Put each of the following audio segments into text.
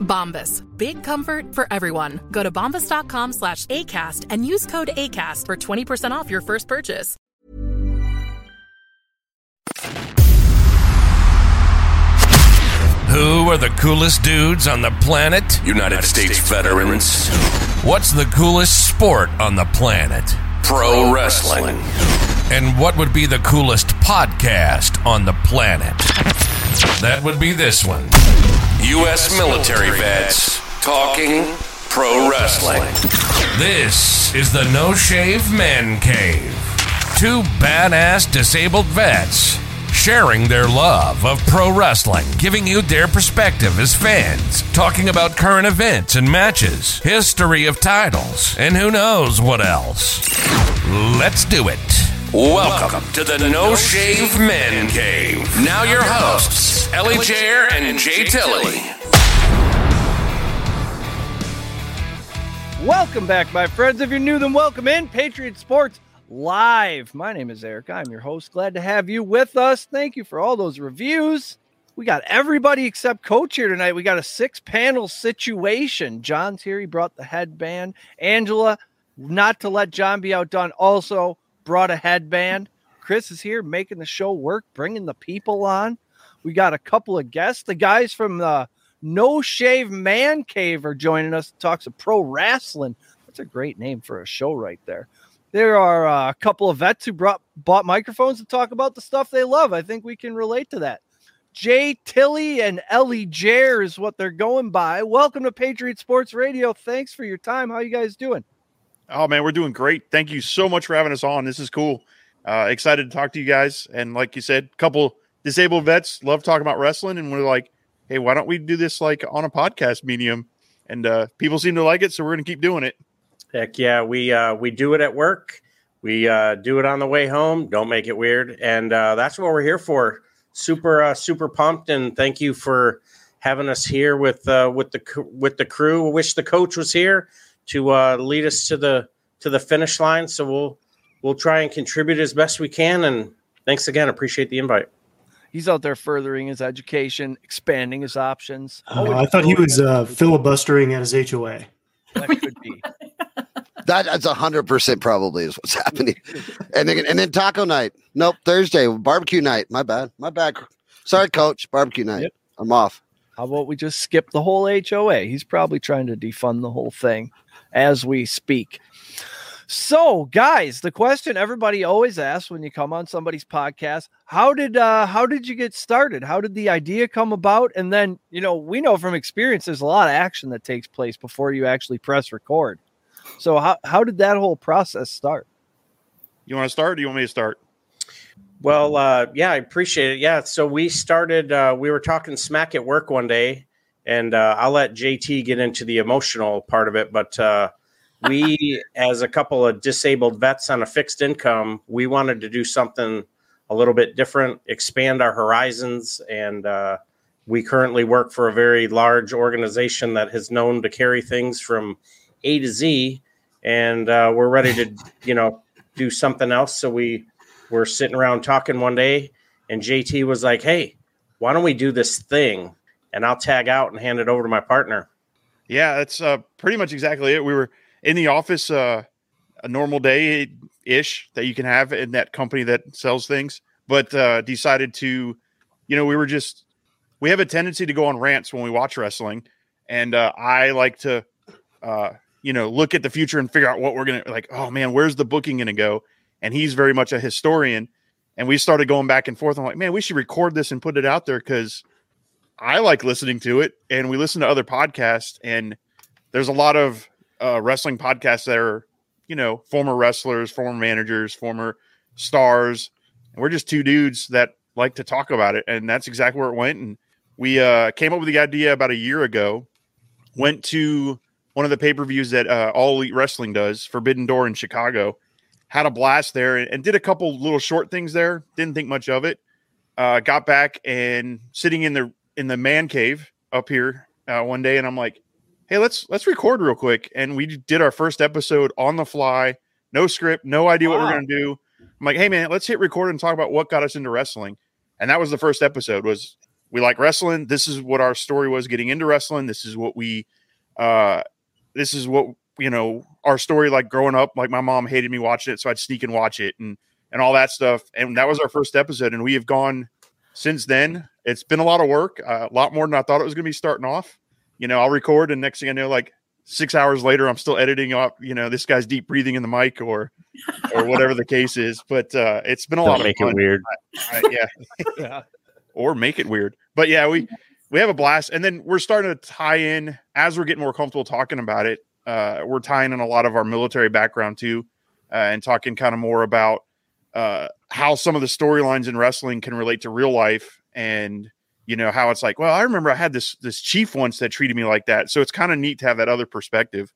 Bombas. Big comfort for everyone. Go to bombas.com slash ACAST and use code ACAST for 20% off your first purchase. Who are the coolest dudes on the planet? United States veterans, What's the coolest sport on the planet? pro wrestling. And what would be the coolest podcast on the planet? That would be this one. U.S. military vets talking pro wrestling. This is the No Shave Man Cave. Two badass disabled vets sharing their love of pro wrestling, giving you their perspective as fans, talking about current events and matches, history of titles, and who knows what else. Let's do it. Welcome to the No Shave Men Cave. Now your hosts, Ellie Jair and Jay Tilley. Welcome back, my friends. If you're new, then welcome in Patriot Sports Live. My name is Eric. I'm your host. Glad to have you with us. Thank you for all those reviews. We got everybody except Coach here tonight. We got a six panel situation. John's here. He brought the headband. Angela, not to let John be outdone, also brought a headband. Chris is here making the show work, bringing the people on. We got a couple of guests. The guys from the No Shave Man Cave are joining us to talk some pro wrestling. That's a great name for a show right there. There are uh, a couple of vets who brought bought microphones to talk about the stuff they love. I think we can relate to that. Jay Tilley and Ellie Jair is what they're going by. Welcome to Patriot Sports Radio. Thanks for your time. How you guys doing? Oh man, we're doing great. Thank you so much for having us on. This is cool. Uh, excited to talk to you guys. And like you said, couple disabled vets love talking about wrestling, and we're like, hey, why don't we do this like on a podcast medium? And uh, people seem to like it, so we're gonna keep doing it. Heck yeah, we uh, we do it at work. We uh, do it on the way home. Don't make it weird, and uh, that's what we're here for. Super uh, super pumped, and thank you for having us here with uh, with the with the crew. Wish the coach was here to uh, lead us to the to the finish line. So we'll we'll try and contribute as best we can. And thanks again. Appreciate the invite. He's out there furthering his education, expanding his options. Uh, I thought he was uh, filibustering at his HOA. That could be. That, that's hundred percent probably is what's happening. And then and then taco night. Nope, Thursday barbecue night. My bad. My bad. Sorry, coach. Barbecue night. Yep. I'm off. How about we just skip the whole HOA? He's probably trying to defund the whole thing as we speak. So, guys, the question everybody always asks when you come on somebody's podcast, how did uh how did you get started? How did the idea come about? And then, you know, we know from experience there's a lot of action that takes place before you actually press record. So, how how did that whole process start? You want to start? Or do you want me to start? Well, uh, yeah, I appreciate it. Yeah, so we started. Uh, we were talking smack at work one day, and uh, I'll let JT get into the emotional part of it. But uh, we, as a couple of disabled vets on a fixed income, we wanted to do something a little bit different, expand our horizons, and uh, we currently work for a very large organization that has known to carry things from A to Z, and uh, we're ready to, you know, do something else. So we were sitting around talking one day, and JT was like, "Hey, why don't we do this thing?" And I'll tag out and hand it over to my partner. Yeah, that's uh, pretty much exactly it. We were in the office, uh, a normal day ish that you can have in that company that sells things, but uh, decided to, you know, we were just we have a tendency to go on rants when we watch wrestling, and uh, I like to, uh, you know, look at the future and figure out what we're gonna like. Oh man, where's the booking gonna go? And he's very much a historian, and we started going back and forth. I'm like, man, we should record this and put it out there because I like listening to it, and we listen to other podcasts, and there's a lot of uh, wrestling podcasts that are, you know, former wrestlers, former managers, former stars, and we're just two dudes that like to talk about it, and that's exactly where it went. And we uh, came up with the idea about a year ago. Went to one of the pay per views that uh, All Elite Wrestling does, Forbidden Door in Chicago. Had a blast there and, and did a couple little short things there. Didn't think much of it. Uh, got back and sitting in the in the man cave up here uh, one day, and I'm like, "Hey, let's let's record real quick." And we did our first episode on the fly, no script, no idea what Wow. we're gonna do. I'm like, "Hey, man, let's hit record and talk about what got us into wrestling." And that was the first episode. Was we like wrestling? This is what our story was getting into wrestling. This is what we, uh, this is what you know our story like growing up. Like my mom hated me watching it, so I'd sneak and watch it and and all that stuff. And that was our first episode, and we have gone since then. It's been a lot of work, uh, a lot more than I thought it was going to be starting off. You know, I'll record, and next thing I know, like six hours later, I'm still editing off. You know, this guy's deep breathing in the mic, or or whatever the case is. But uh, it's been a Don't lot of make it weird. I- I- yeah, or make it weird. But yeah, we we have a blast, and then we're starting to tie in as we're getting more comfortable talking about it. Uh, we're tying in a lot of our military background too, uh, and talking kind of more about uh, how some of the storylines in wrestling can relate to real life, and you know how it's like, well, I remember I had this this chief once that treated me like that, so it's kind of neat to have that other perspective.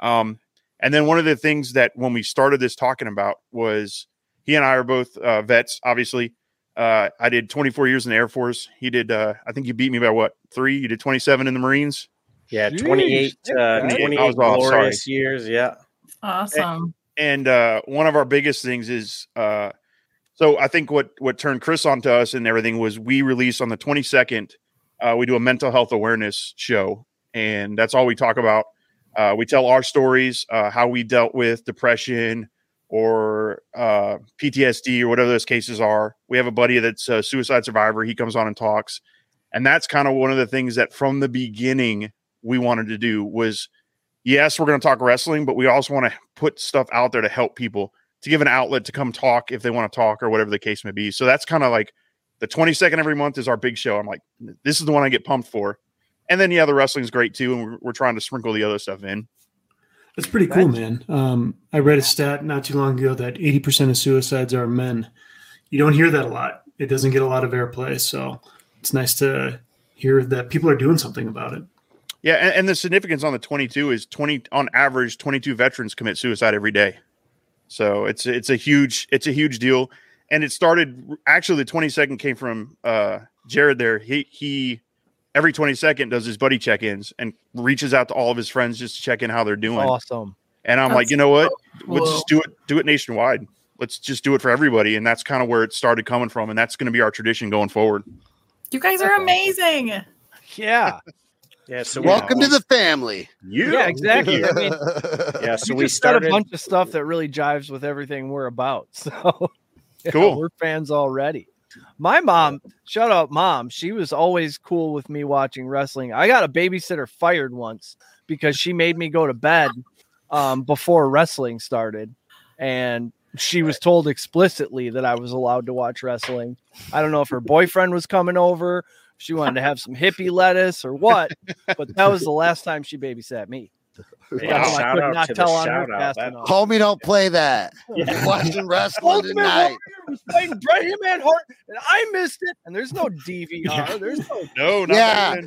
Um, and then one of the things that when we started this talking about was he and I are both uh, vets, obviously. Uh, I did 24 years in the Air Force. He did, uh, I think you beat me by what, three? You did 27 in the Marines? Yeah, Jeez, 28, thank uh, 28 I was off, sorry. years. Yeah. Awesome. and uh, one of our biggest things is uh, so I think what what turned Chris on to us and everything was we release on the 22nd. Uh, we do a mental health awareness show, and that's all we talk about. Uh, we tell our stories, uh, how we dealt with depression or uh, PTSD or whatever those cases are. We have a buddy that's a suicide survivor. He comes on and talks, and that's kind of one of the things that from the beginning we wanted to do was yes, we're going to talk wrestling, but we also want to put stuff out there to help people to give an outlet to come talk if they want to talk or whatever the case may be. So that's kind of like the 22nd every month is our big show. I'm like, this is the one I get pumped for. And then, yeah, the wrestling's great too. And we're, we're trying to sprinkle the other stuff in. That's pretty cool, man. Um, I read a stat not too long ago that 80% of suicides are men. You don't hear that a lot. It doesn't get a lot of airplay. So it's nice to hear that people are doing something about it. Yeah. And, and the significance on the 22 is 20 on average, 22 veterans commit suicide every day. So it's, it's a huge, it's a huge deal. And it started actually the 22nd came from uh, Jared there. He, he, every 22nd does his buddy check-ins and reaches out to all of his friends just to check in how they're doing. Awesome. And I'm That's like, you know what? so Let's just do it, do it nationwide. Let's just do it for everybody. And that's kind of where it started coming from. And that's going to be our tradition going forward. You guys are amazing. Yeah. Yeah. So Welcome to the family. You. Yeah, exactly. I mean, Yeah. So you we just said started. a bunch of stuff that really jives with everything we're about. So yeah, Cool. we're fans already. My mom, shout out mom, she was always cool with me watching wrestling. I got a babysitter fired once because she made me go to bed um, before wrestling started. And she was told explicitly that I was allowed to watch wrestling. I don't know if her boyfriend was coming over, if she wanted to have some hippie lettuce or what, but that was the last time she babysat me. Yeah, I shout could not tell on her shout out. enough. Homie, don't play that. Yeah. You're watching wrestling Ultimate tonight. Warrior was fighting Bret Hitman Hart, and I missed it. And there's no DVR. There's no. No, not Yeah. that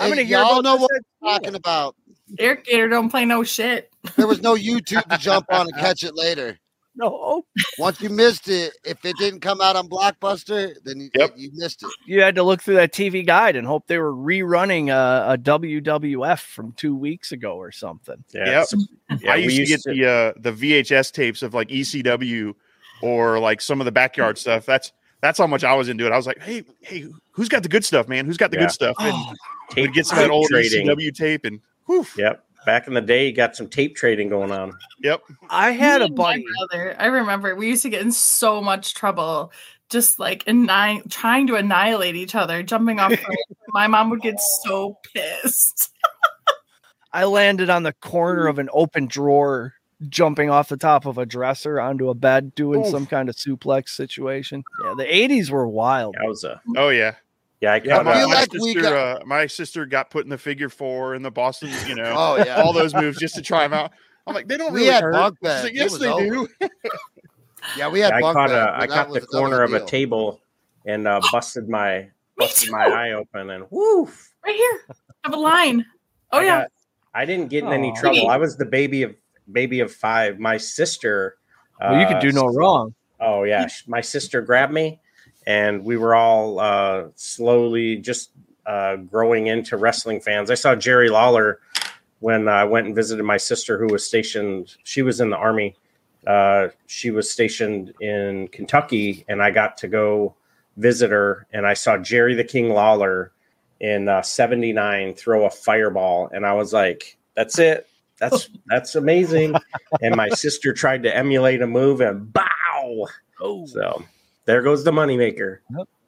I'm gonna hear y'all know what I'm talking about. Eric Gator don't play no shit. There was no YouTube to jump on and catch it later. No. Once you missed it, if it didn't come out on Blockbuster, then you, Yep. you missed it. You had to look through that TV guide and hope they were rerunning a, a WWF from two weeks ago or something. Yeah. Yep. yeah, I we used to get to- the uh, the VHS tapes of like ECW or like some of the backyard stuff. That's that's how much I was into it. I was like, hey, hey, who's got the good stuff, man? Who's got the Yeah. good stuff? And Oh, we'd get some of that old trading. ECW tape and whew, Yep. Back in the day, you got some tape trading going on. yep. I had Me a buddy. brother. I remember we used to get in so much trouble, just like anni- trying to annihilate each other, jumping off. my mom would get so pissed. I landed on the corner of an open drawer, jumping off the top of a dresser onto a bed, doing Oof. some kind of suplex situation. Yeah, the '80s were wild. That was a Oh yeah. Yeah. I Yeah, caught my, feel uh, my sister, got- uh, my sister got put in the figure four in the Boston, you know, Oh yeah. all those moves just to try them out. I'm like, they don't We really had hurt. bunk She's beds. like, yes, they over. do. Yeah, we had I caught beds, a, I that caught the corner of a table and uh, busted my busted my eye open and woof. Right here, I have a line. Oh I yeah, got- I didn't get in any trouble. I was the baby of baby of five. My sister. Well, you could uh, do no wrong. Oh yeah, my sister grabbed me, and we were all uh, slowly just uh, growing into wrestling fans. I saw Jerry Lawler when I went and visited my sister, who was stationed. She was in the army. Uh, she was stationed in Kentucky, and I got to go visit her. And I saw Jerry the King Lawler in uh, '79 throw a fireball, and I was like, "That's it." That's that's amazing. and my sister tried to emulate a move and bow. Oh, So there goes the moneymaker.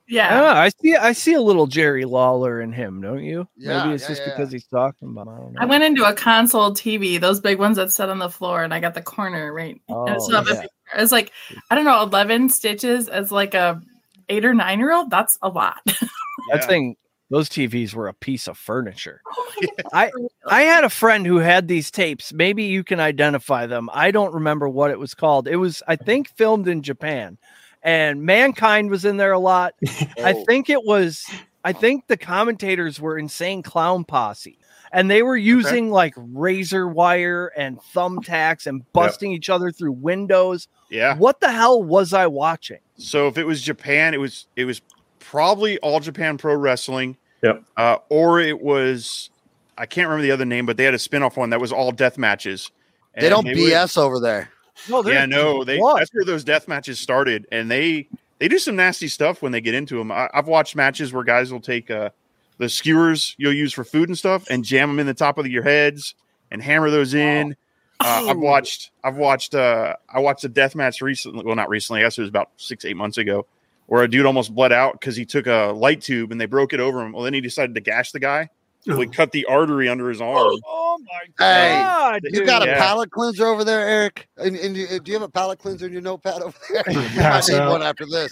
yeah. Ah, I see. I see a little Jerry Lawler in him, don't you? Yeah, Maybe it's yeah, just yeah, because he's talking about. I don't know. I went into a console TV, those big ones that sit on the floor, and I got the corner right. and oh, it's Oh, yeah. big. It like I don't know, eleven stitches as like a eight or nine year old. That's a lot. that thing. Those TVs were a piece of furniture. oh. I I had a friend who had these tapes. Maybe you can identify them. I don't remember what it was called. It was, I think, filmed in Japan, and Mankind was in there a lot. I Oh. think it was. I think the commentators were Insane Clown Posse, and they were using like razor wire and thumbtacks and busting each other through windows. Yeah. What the hell was I watching? So if it was Japan, it was it was probably All Japan Pro Wrestling. Yep. Uh, or it was I can't remember the other name, but they had a spin-off one that was all death matches. They don't would- BS over there. No, yeah, no, they that's where those death matches started, and they they do some nasty stuff when they get into them. I, I've watched matches where guys will take uh, the skewers you'll use for food and stuff and jam them in the top of your heads and hammer those in. Uh, I've watched I've watched uh, I watched a death match recently. Well, not recently. I guess it was about six eight months ago, where a dude almost bled out because he took a light tube and they broke it over him. Well, then he decided to gash the guy. Oh. So he cut the artery under his arm. Oh, oh my Hey, god! You got a Yeah. palate cleanser over there, Eric? And, and you, do you have a palate cleanser in your notepad over there? you might need one after this.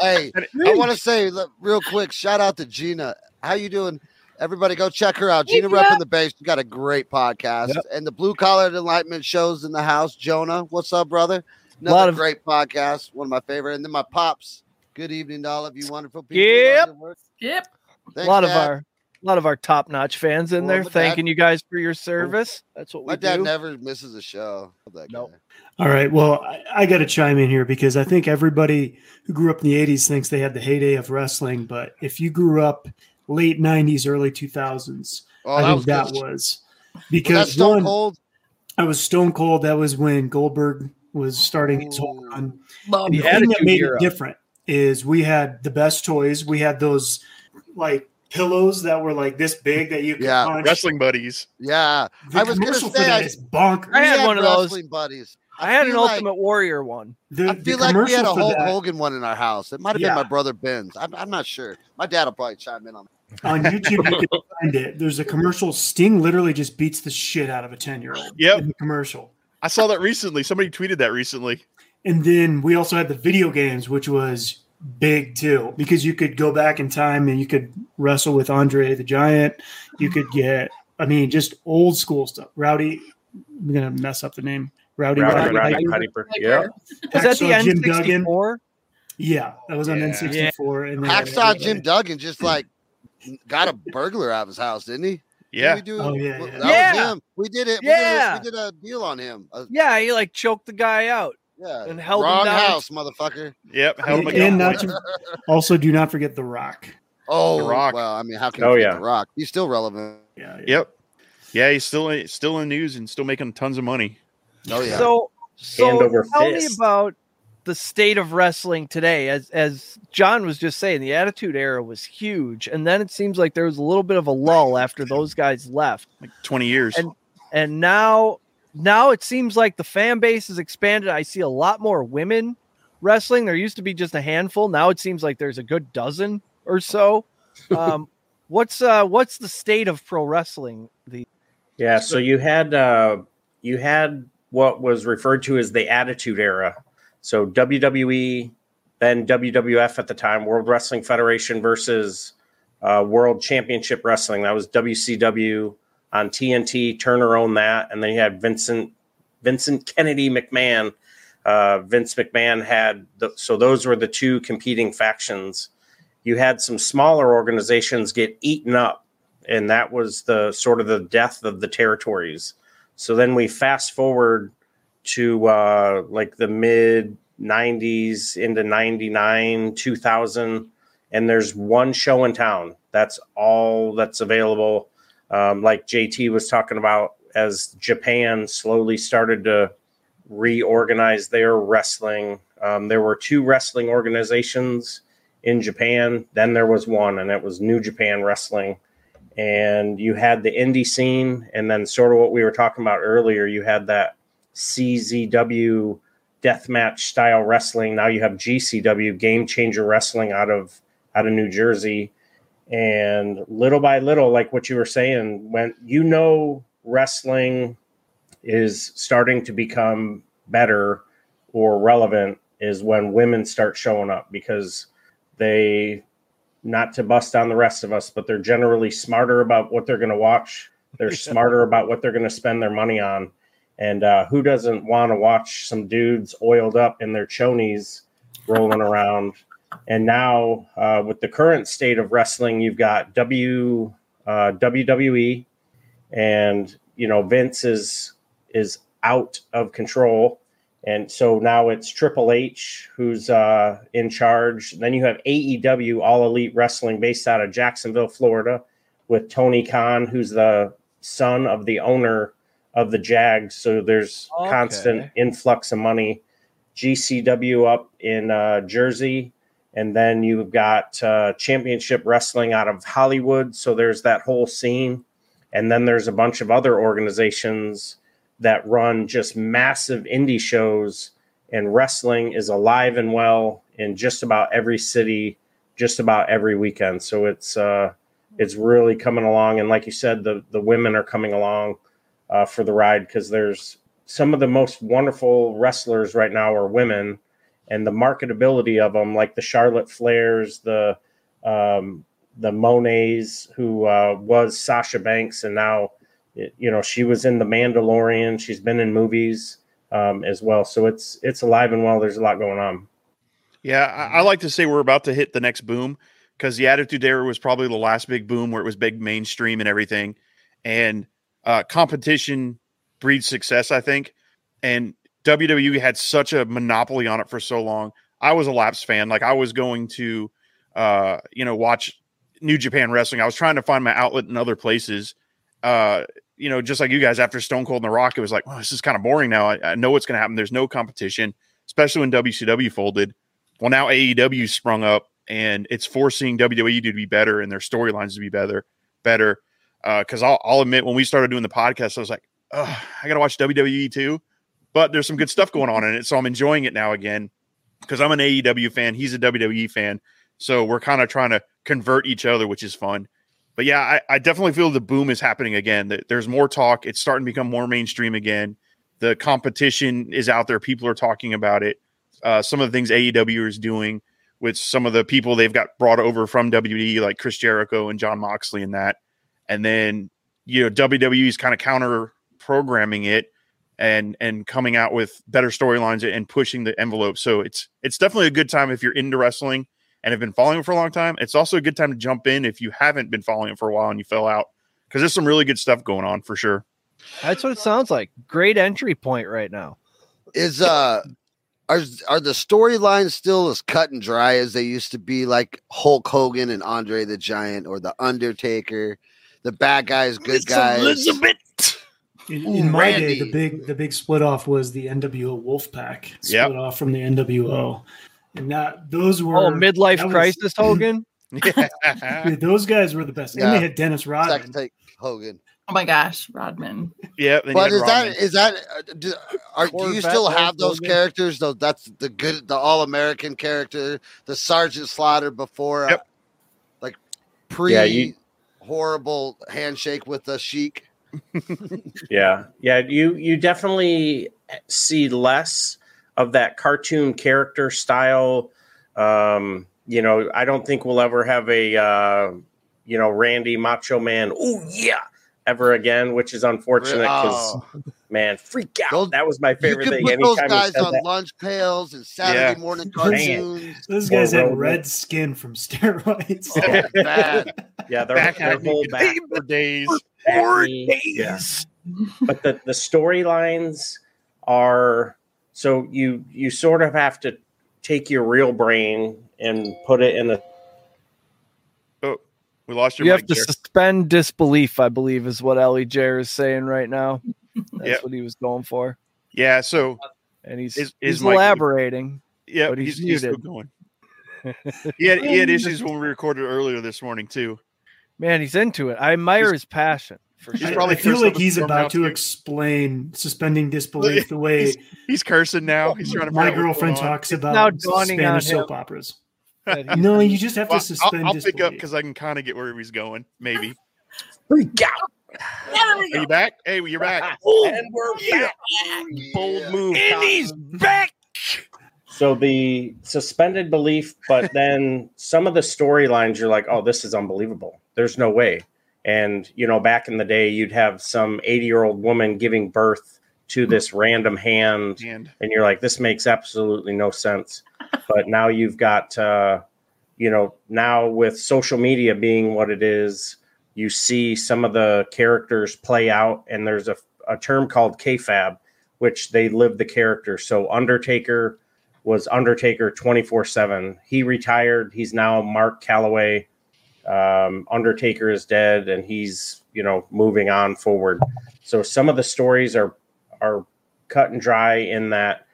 Hey, I want to say look, real quick, shout out to Gina. How you doing? Everybody go check her out. Gina Gina. repping the base. She got a great podcast. Yep. And the Blue Collar Enlightenment shows in the house. Jonah, what's up, brother? A Lot Another of- great podcast. One of my favorite. And then my pops. Good evening to all of you wonderful people. Yep. Love your work. Yep. a Thanks, lot of our a lot of our top notch fans in Well, there my dad- thanking you guys for your oh, service. That's what we My dad do. never misses a show. Love that Nope. guy. All right. Well, I, I got to chime in here because I think everybody who grew up in the 80s thinks they had the heyday of wrestling. But if you grew up late 90s, early 2000s, Oh, I that think was that good. was Was that because Stone one, Cold? I was Stone Cold. That was when Goldberg was starting his whole run. The The thing that made Era. it different is we had the best toys. We had those like pillows that were like this big that you could Yeah. punch. Wrestling buddies. Yeah. The I was gonna commercial say, for that I- is bonkers. I We had one of those. wrestling buddies. I had an like- Ultimate Warrior one. The, I feel like we had a commercial for Hulk that- Hogan one in our house. It might have Yeah. been my brother Ben's. I'm, I'm not sure. My dad will probably chime in on that. on YouTube, you can find it. There's a commercial. Sting literally just beats the shit out of a 10 year old Yep. in the commercial. I saw that recently. Somebody tweeted that recently. And then we also had the video games, which was big too, because you could go back in time and you could wrestle with Andre the Giant. You could get, I mean, just old school stuff. Rowdy, I'm gonna mess up the name. Rowdy, Rowdy, Roddy Roddy, Piper. Roddy Piper. Yeah. Was that the Hacksaw Jim Duggan. N64? Yeah, that was on Yeah. N64. And then Hacksaw Jim Duggan just like got a burglar out of his house, didn't he? Didn't Yeah. we do, Oh, yeah, That yeah. was him. We did it. Yeah. We did a, we did a deal on him. Yeah, he like choked the guy out. Yeah. and held Wrong him house, motherfucker. Yep. Held him And, and not accountable. to, also, do not forget The Rock. Oh, The Rock. well, I mean, how can Oh, you forget yeah. The Rock? He's still relevant. Yeah. Yep. Yeah, he's still still in news and still making tons of money. Oh, yeah. So, so Hand over tell me about the state of wrestling today. As as John was just saying, the Attitude Era was huge, and then it seems like there was a little bit of a lull after those guys left, Like 20 years. and and now now it seems like the fan base has expanded. I see a lot more women wrestling. There used to be just a handful. Now it seems like there's a good dozen or so. Um, what's uh what's the state of pro wrestling? The Yeah, so you had uh, you had what was referred to as the Attitude Era. So WWE, then WWF at the time, World Wrestling Federation versus uh, World Championship Wrestling. That was WCW on TNT. Turner owned that, and then you had Vincent Vincent Kennedy McMahon. Uh, Vince McMahon had the, so those were the two competing factions. You had some smaller organizations get eaten up and that was the sort of the death of the territories. So then we fast forward to uh, like the mid 90s into 99, 2000, and there's one show in town. That's all that's available. Um, like JT was talking about, as Japan slowly started to reorganize their wrestling, um, there were two wrestling organizations in Japan. Then there was one, and it was New Japan Wrestling and you had the indie scene, and then sort of what we were talking about earlier, you had that CZW deathmatch style wrestling. Now you have GCW Game Changer Wrestling out of out of New Jersey, and little by little, like what you were saying, when you know wrestling is starting to become better or relevant, is when women start showing up because they not to bust on the rest of us, but they're generally smarter about what they're going to watch. They're smarter about what they're going to spend their money on. And uh, who doesn't want to watch some dudes oiled up in their chonies rolling around? And now, uh, with the current state of wrestling, you've got W uh, WWE, and you know Vince is is out of control. And so now it's Triple H who's uh, in charge. Then you have AEW, All Elite Wrestling, based out of Jacksonville, Florida, with Tony Khan, who's the son of the owner of the Jags. So there's Okay. constant influx of money. GCW up in uh, Jersey. And then you've got uh, Championship Wrestling out of Hollywood. So there's that whole scene. And then there's a bunch of other organizations that run just massive indie shows and wrestling is alive and well in just about every city just about every weekend so it's uh it's really coming along and like you said the the women are coming along uh, for the ride because there's some of the most wonderful wrestlers right now are women and the marketability of them like the charlotte flairs the um the Monés who uh, was sasha banks and now you know she was in the mandalorian. She's been in movies um, as well. So it's it's alive and well. There's a lot going on. Yeah, I, I like to say we're about to hit the next boom because the Attitude Era was probably the last big boom where it was big mainstream and everything, and uh, competition breeds success. I think, and WWE had such a monopoly on it for so long. I was a Laps fan. Like I was going to, uh, you know, watch New Japan Wrestling. I was trying to find my outlet in other places. Uh, you know, just like you guys after Stone Cold and The Rock, it was like, well, this is kind of boring now. I, I know what's going to happen. There's no competition, especially when WCW folded. Well, now AEW sprung up and it's forcing WWE to be better and their storylines to be better, better. Because I'll, I'll admit, when we started doing the podcast, I was like, I got to watch WWE too. But there's some good stuff going on in it, so I'm enjoying it now again. Because I'm an AEW fan, he's a WWE fan, so we're kind of trying to convert each other, which is fun. But yeah, I, I definitely feel the boom is happening again. There's more talk. It's starting to become more mainstream again. The competition is out there. People are talking about it. Uh, some of the things AEW is doing with some of the people they've got brought over from WWE, like Chris Jericho and Jon Moxley, and that. And then you know WWE is kind of counter programming it and and coming out with better storylines and pushing the envelope. So it's it's definitely a good time if you're into wrestling and have been following it for a long time. It's also a good time to jump in if you haven't been following it for a while and you fell out because there's some really good stuff going on for sure. That's what it sounds like. Great entry point right now. Is uh are are the storylines still as cut and dry as they used to be, like Hulk Hogan and Andre the Giant, or the Undertaker? The bad guys, good guys. Elizabeth. In, Ooh, in my Randy. day, the big the big split off was the NWO Wolfpack split Yep. off from the NWO, and that those were Oh, midlife that was- crisis, Hogan. Dude, those guys were the best, and they had Dennis Rodman. Sex take Hogan. Oh my gosh, Rodman. yeah, But is that Rodman. is that uh, do, are, do you still Hulk have those Hogan? characters? Though that's the good, the all American character, the Sergeant Slaughter before, uh, like pre Yeah, you- horrible handshake with the Sheik. Yeah, yeah. You you definitely see less of that cartoon character style. Um, you know, I don't think we'll ever have a uh, you know Randy Macho Man. Oh yeah, ever again, which is unfortunate because Oh. man, freak out. Those- that was my favorite could thing. put those Anytime he guys on that. lunch pails and Saturday Yeah. morning cartoons. Those guys Or had Roman. red skin from steroids. Oh, bad. yeah, their, back their whole back for days? Acne. Yeah. but the the storylines are so you you sort of have to take your real brain and put it in the. Oh, we lost your You mic have to there. suspend disbelief, I believe, is what Ellie Jair is saying right now. That's Yep. what he was going for. Yeah, so And he's, His- he's his elaborating. yeah, But he's, he's he's still going. He had, he had issues when we recorded earlier this morning too. Man, he's into it. I admire his passion for He's I, sure. probably I feel like he's about to too. explain suspending disbelief the way He's, he's cursing now. He's trying to. my figure out what's girlfriend going on. talks now about dawning Spanish on him. soap operas. No, you just have Well, to suspend I'll, I'll pick up because I can kind of get where he's going. Maybe. freak out. Are you back? Hey, you're back. and we're back. Bold move. Cotton. back. So the suspended belief, but then some of the storylines, you're like, oh, this is unbelievable. There's no way. And you know, back in the day, you'd have some 80 year old woman giving birth to this random hand, And and you're like, this makes absolutely no sense. But now you've got, uh, you know, now with social media being what it is, you see some of the characters play out, and there's a, a term called kayfabe, which they live the character. So Undertaker was Undertaker 24 7. He retired. He's now Mark Calaway. Um, Undertaker is dead and he's, you know, moving on forward. So some of the stories are are cut and dry in that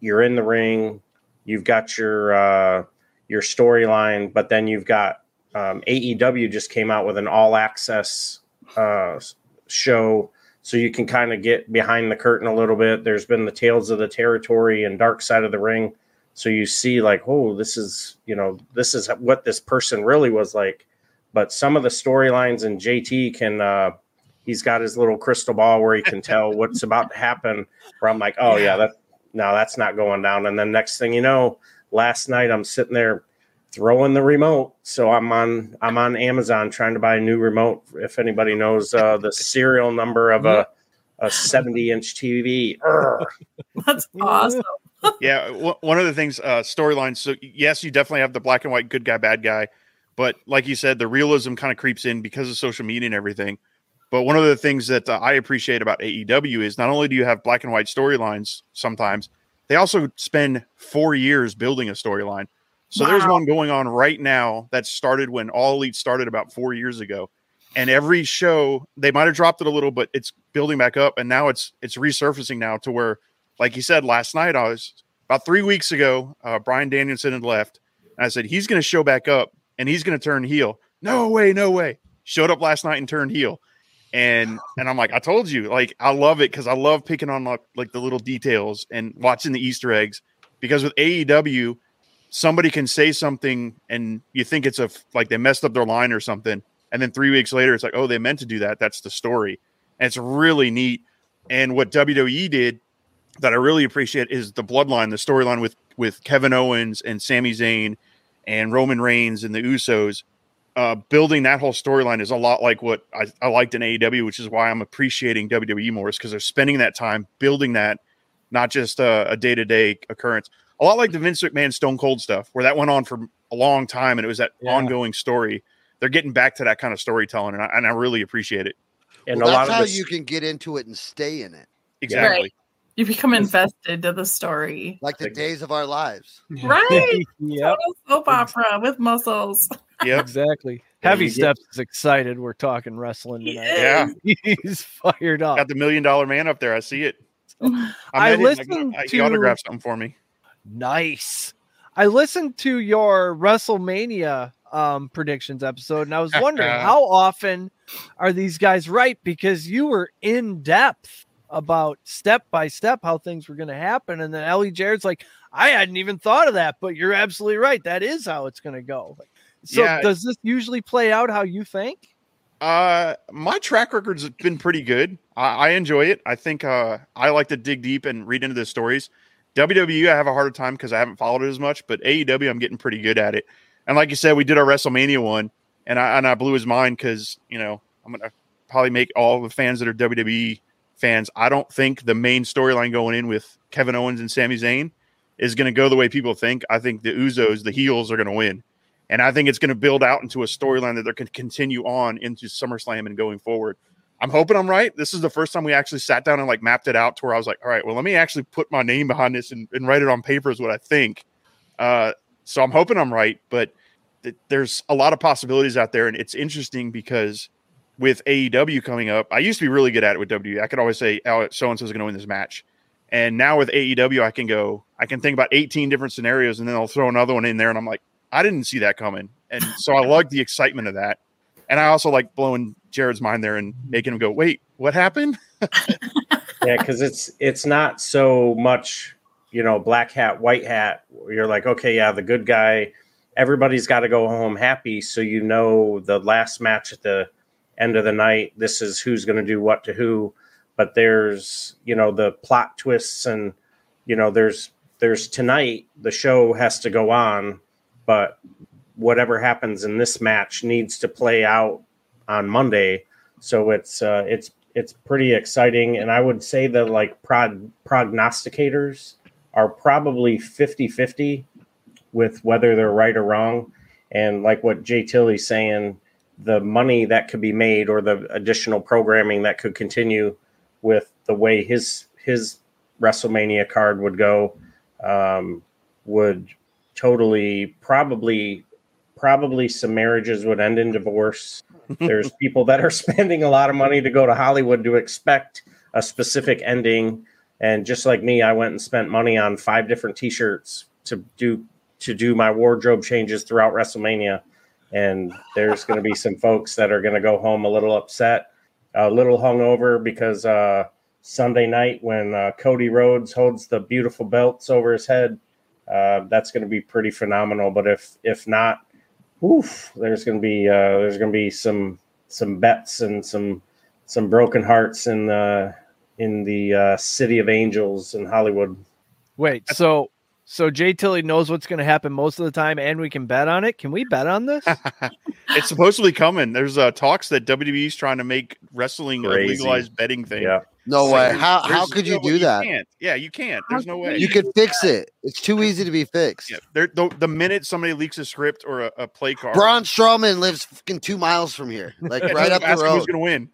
you're in the ring, you've got your uh, your storyline, but then you've got um, AEW just came out with an all access uh, show, so you can kind of get behind the curtain a little bit. There's been the Tales of the Territory and Dark Side of the Ring, so you see like, oh, this is you know this is what this person really was like. But some of the storylines and JT can. Uh, he's got his little crystal ball where he can tell what's about to happen. Where I'm like, oh yeah, that no, that's not going down. And then next thing you know, last night I'm sitting there throwing the remote. So I'm on I'm on Amazon trying to buy a new remote. If anybody knows uh, the serial number of a a 70 inch TV. Urgh. That's awesome. yeah, w- one of the things, uh, storylines. So yes, you definitely have the black and white good guy, bad guy, but like you said, the realism kind of creeps in because of social media and everything. But one of the things that uh, I appreciate about AEW is not only do you have black and white storylines sometimes, they also spend four years building a storyline. So there's one going on right now that started when All Elite started about four years ago. And every show they might have dropped it a little, but it's building back up, and now it's it's resurfacing now to where, like you said last night, I was about three weeks ago. Uh, Bryan Danielson had left, and I said he's going to show back up and he's going to turn heel. No way, no way. Showed up last night and turned heel, and and I'm like, I told you, like I love it because I love picking on like, like the little details and watching the Easter eggs. Because with AEW, somebody can say something and you think it's a like they messed up their line or something, and then three weeks later it's like, oh, they meant to do that. That's the story, and it's really neat. And what WWE did that I really appreciate is the bloodline, the storyline with with Kevin Owens and Sami Zayn and Roman Reigns and the Usos. Uh, building that whole storyline is a lot like what I, I liked in AEW, which is why I'm appreciating WWE more, is because they're spending that time building that, not just a day to day occurrence. A lot like the Vince McMahon Stone Cold stuff, where that went on for a long time and it was that Yeah. ongoing story. They're getting back to that kind of storytelling, and I, and I really appreciate it. And Well, a lot that's of how this, you can get into it and stay in it. Exactly. Right. You become invested to the story. Like the days of our lives. Right. Yep. Soap opera with muscles. Yeah, Exactly. Heavy Steps is excited. We're talking wrestling tonight. Yeah. He's fired up. Got the million dollar man up there. I see it. I I, met him. listened I- to- He autographed something for me. Nice. I listened to your WrestleMania um, predictions episode, and I was wondering how often are these guys right? Because you were in depth about step by step how things were going to happen, and then Ellie Jared's like, I hadn't even thought of that, but you're absolutely right. That is how it's going to go. So, Yeah. does this usually play out how you think? Uh, my track record's been pretty good. I, I enjoy it. I think uh, I like to dig deep and read into the stories. WWE, I have a harder time because I haven't followed it as much, but AEW, I'm getting pretty good at it. And like you said, we did our WrestleMania one, and I and I blew his mind because you know I'm gonna probably make all the fans that are WWE fans. I don't think the main storyline going in with Kevin Owens and Sami Zayn is going to go the way people think. I think the Usos, the heels, are going to win. And I think it's going to build out into a storyline that they're going to continue on into SummerSlam and going forward. I'm hoping I'm right. This is the first time we actually sat down and like mapped it out to where I was like, all right, well, let me actually put my name behind this and, and write it on paper is what I think. Uh, so I'm hoping I'm right, but th- there's a lot of possibilities out there. And it's interesting because with AEW coming up, I used to be really good at it with WWE. I could always say, oh, so and so is going to win this match. And now with AEW, I can go, I can think about 18 different scenarios and then I'll throw another one in there. And I'm like, I didn't see that coming. And so I like the excitement of that. And I also like blowing Jared's mind there and making him go, wait, what happened? yeah, because it's it's not so much, you know, black hat, white hat. You're like, okay, yeah, the good guy. Everybody's got to go home happy, so you know the last match at the end of the night. This is who's going to do what to who. But there's you know the plot twists and you know there's there's tonight the show has to go on, but whatever happens in this match needs to play out on Monday. So it's uh, it's it's pretty exciting, and I would say that like prog- prognosticators are probably 50-50 with whether they're right or wrong. And like what Jay Tilley's saying, the money that could be made or the additional programming that could continue with the way his his WrestleMania card would go um, would totally probably probably some marriages would end in divorce. There's people that are spending a lot of money to go to Hollywood to expect a specific ending. And just like me, I went and spent money on five different T-shirts to do to do my wardrobe changes throughout WrestleMania. And there's going to be some folks that are going to go home a little upset, a little hungover because uh, Sunday night when uh, Cody Rhodes holds the beautiful belts over his head, uh, that's going to be pretty phenomenal. But if if not, oof, there's going to be uh, there's going to be some some bets and some some broken hearts in the in the uh, city of angels in Hollywood. Wait, so so Jay Tilly knows what's going to happen most of the time, and we can bet on it. Can we bet on this? it's supposedly coming. There's uh, talks that WWE's trying to make wrestling a legalized betting thing. Yeah. No So way. How how could you no- do that? Can't. Yeah, you can't. There's no way. You could fix it. It's too easy to be fixed. Yeah, the, the minute somebody leaks a script or a, a play card, Braun Strowman lives fucking two miles from here, like right up the ask Who's road. going to win?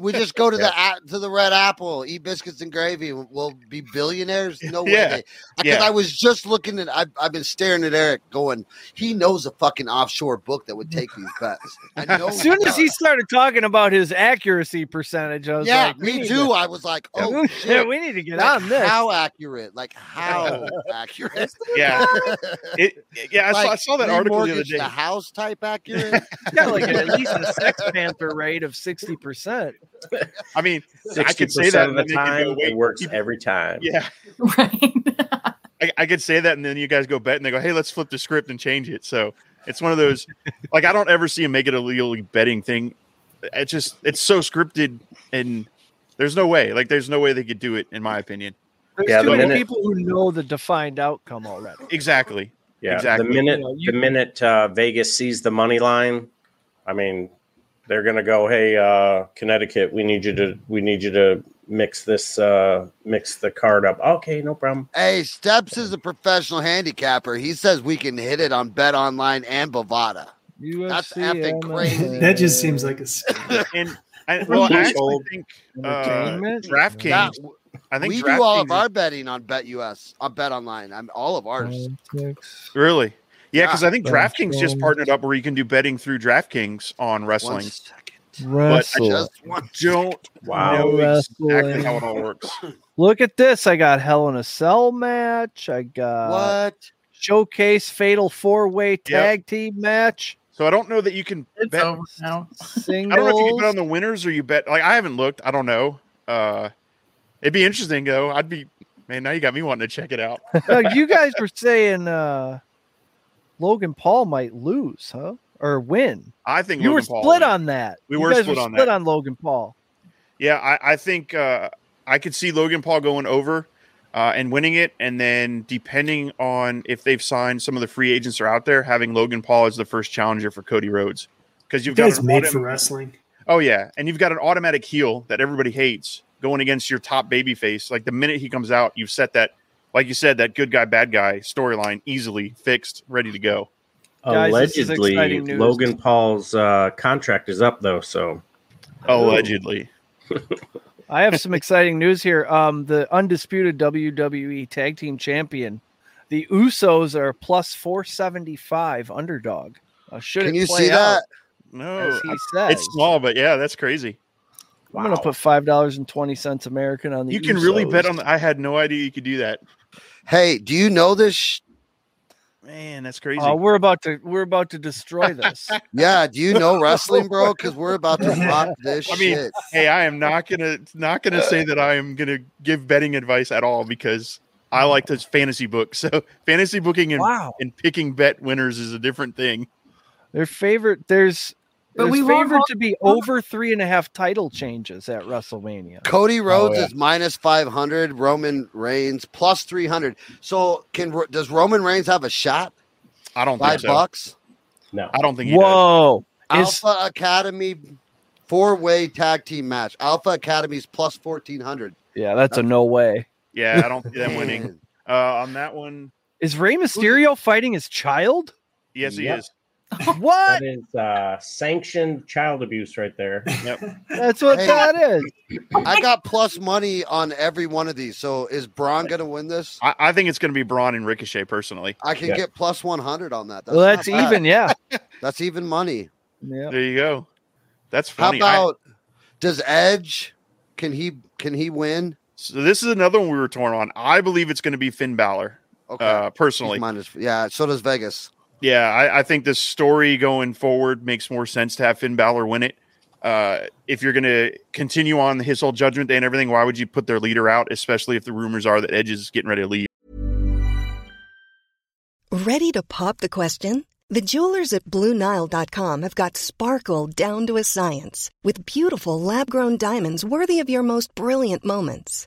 We just go to the to the Red Apple, eat biscuits and gravy. We'll be billionaires. No way. Yeah. they- Because Yeah. I was just looking at. I've, I've been staring at Eric, going, he knows a fucking offshore book that would take these bets. As soon as he started talking about his accuracy percentage, I was yeah, like, me too. to- I was like, oh yeah, shit. we need to get Like, on this. How accurate? Like how accurate? Yeah, it, yeah. I, saw, I saw that article the other remortgage day. The house type accurate. yeah, like at least a Sex Panther rate of sixty percent. I mean, I Sixty could say that percent and of the then time, go, it works people- every time. Yeah, I, I could say that, and then you guys go bet, and they go, "Hey, let's flip the script and change it." So it's one of those. like I don't ever see him make it a legally betting thing. It's just it's so scripted, and there's no way. Like there's no way they could do it, in my opinion. There's Yeah, too the many minute- people who know the defined outcome already. Exactly. Yeah, Exactly. the minute You know, you- the minute uh, Vegas sees the money line, I mean, they're gonna go, "Hey, uh, Connecticut, we need you to we need you to mix this uh, mix the card up." Okay, no problem. Hey, Steps is a professional handicapper. He says we can hit it on Bet Online and Bovada. That's UFC, effing MMA. crazy. That just seems like a scam. And I, well, I actually think uh, DraftKings That- I think we do all of our betting on Bet US on Bet Online. I'm all of ours. Really? Yeah, because Yeah. I think DraftKings just partnered up where you can do betting through DraftKings on wrestling. But I Wrestle. just don't Wow. know Wrestling. exactly how it all works. Look at this. I got Hell in a Cell match. I got what? Showcase Fatal Four Way Tag Team match. So I don't know that you can It's bet. over now. Singles. I don't know if you can bet on the winners or you bet. Like I haven't looked. I don't know. Uh, it'd be interesting though. I'd be man. Now you got me wanting to check it out. You guys were saying uh, Logan Paul might lose, huh? Or win. I think You were Logan Paul split will on that. We You were guys split were on split that. on Logan Paul. Yeah, I, I think uh, I could see Logan Paul going over uh, and winning it, and then depending on if they've signed some of the free agents are out there, having Logan Paul as the first challenger for Cody Rhodes because You you've got guys an made autom- for wrestling. Oh yeah, and you've got an automatic heel that everybody hates going against your top baby face. Like the minute he comes out, you've set that, like you said, that good guy bad guy storyline easily fixed, ready to go. Guys, this is Allegedly. Logan Paul's uh, contract is up though, so Allegedly, I have some exciting news here. Um, the undisputed WWE Tag Team Champion, the Usos are plus four seventy five underdog. Uh, should Can you play see out, that? no, as he says, it's small, but yeah, that's crazy. I'm gonna put five dollars and twenty cents American on the. You can really bet on. The, I had no idea you could do that. Hey, do you know this? Sh- Man, that's uh, crazy. Oh, we're about to we're about to destroy this. yeah, do you know wrestling, bro? Because we're about to rock this I mean, shit. hey, I am not gonna not gonna say that I am gonna give betting advice at all because I like to fantasy book. So fantasy booking and, Wow. and picking bet winners is a different thing. Their favorite there's But we won't favored hold- to be over three and a half title changes at WrestleMania. Cody Rhodes yeah. is minus 500. Roman Reigns plus 300. So can does Roman Reigns have a shot? I don't Five think so. bucks. no. I don't think he does. Whoa. Is, Alpha Academy four way tag team match. Alpha Academy's plus 1400. yeah, that's a no way. Yeah, I don't see them winning. Uh, on that one, Is Rey Mysterio fighting his child? yes, he Yep. is. What? That is uh, sanctioned child abuse right there. Yep. That's what Hey. that is. I got plus money on every one of these. So is Braun going to win this? I, I think it's going to be Braun and Ricochet personally. I can Yeah. get plus 100 on that. well, that's even. Yeah. That's even money. Yeah. There you go. That's How funny. I- about does Edge can he can he win? so this is another one we were torn on. I believe it's going to be Finn Balor. Okay. Uh, He's personally, minus, yeah, so does Vegas. Yeah, I, I think the story going forward makes more sense to have Finn Balor win it. Uh, if you're going to continue on his whole Judgment Day and everything, why would you put their leader out, especially if the rumors are that Edge is getting ready to leave? Ready to pop the question? The jewelers at BlueNile.com have got sparkle down to a science with beautiful lab grown diamonds worthy of your most brilliant moments.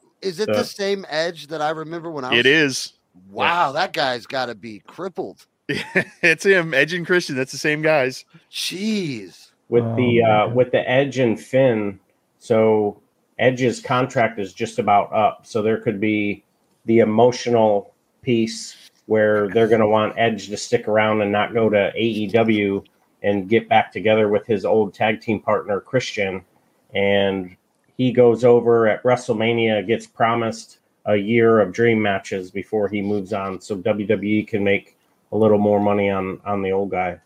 is is it the- the same Edge that I remember when I was It is. Wow, that guy's got to be crippled. it's him, Edge and Christian. That's the same guys. Jeez. with Oh, the uh, with the Edge and Finn. So Edge's contract is just about up. So there could be the emotional piece where they're going to want Edge to stick around and not go to AEW and get back together with his old tag team partner Christian. And he goes over at WrestleMania, gets promised a year of dream matches before he moves on, so WWE can make a little more money on on the old guy.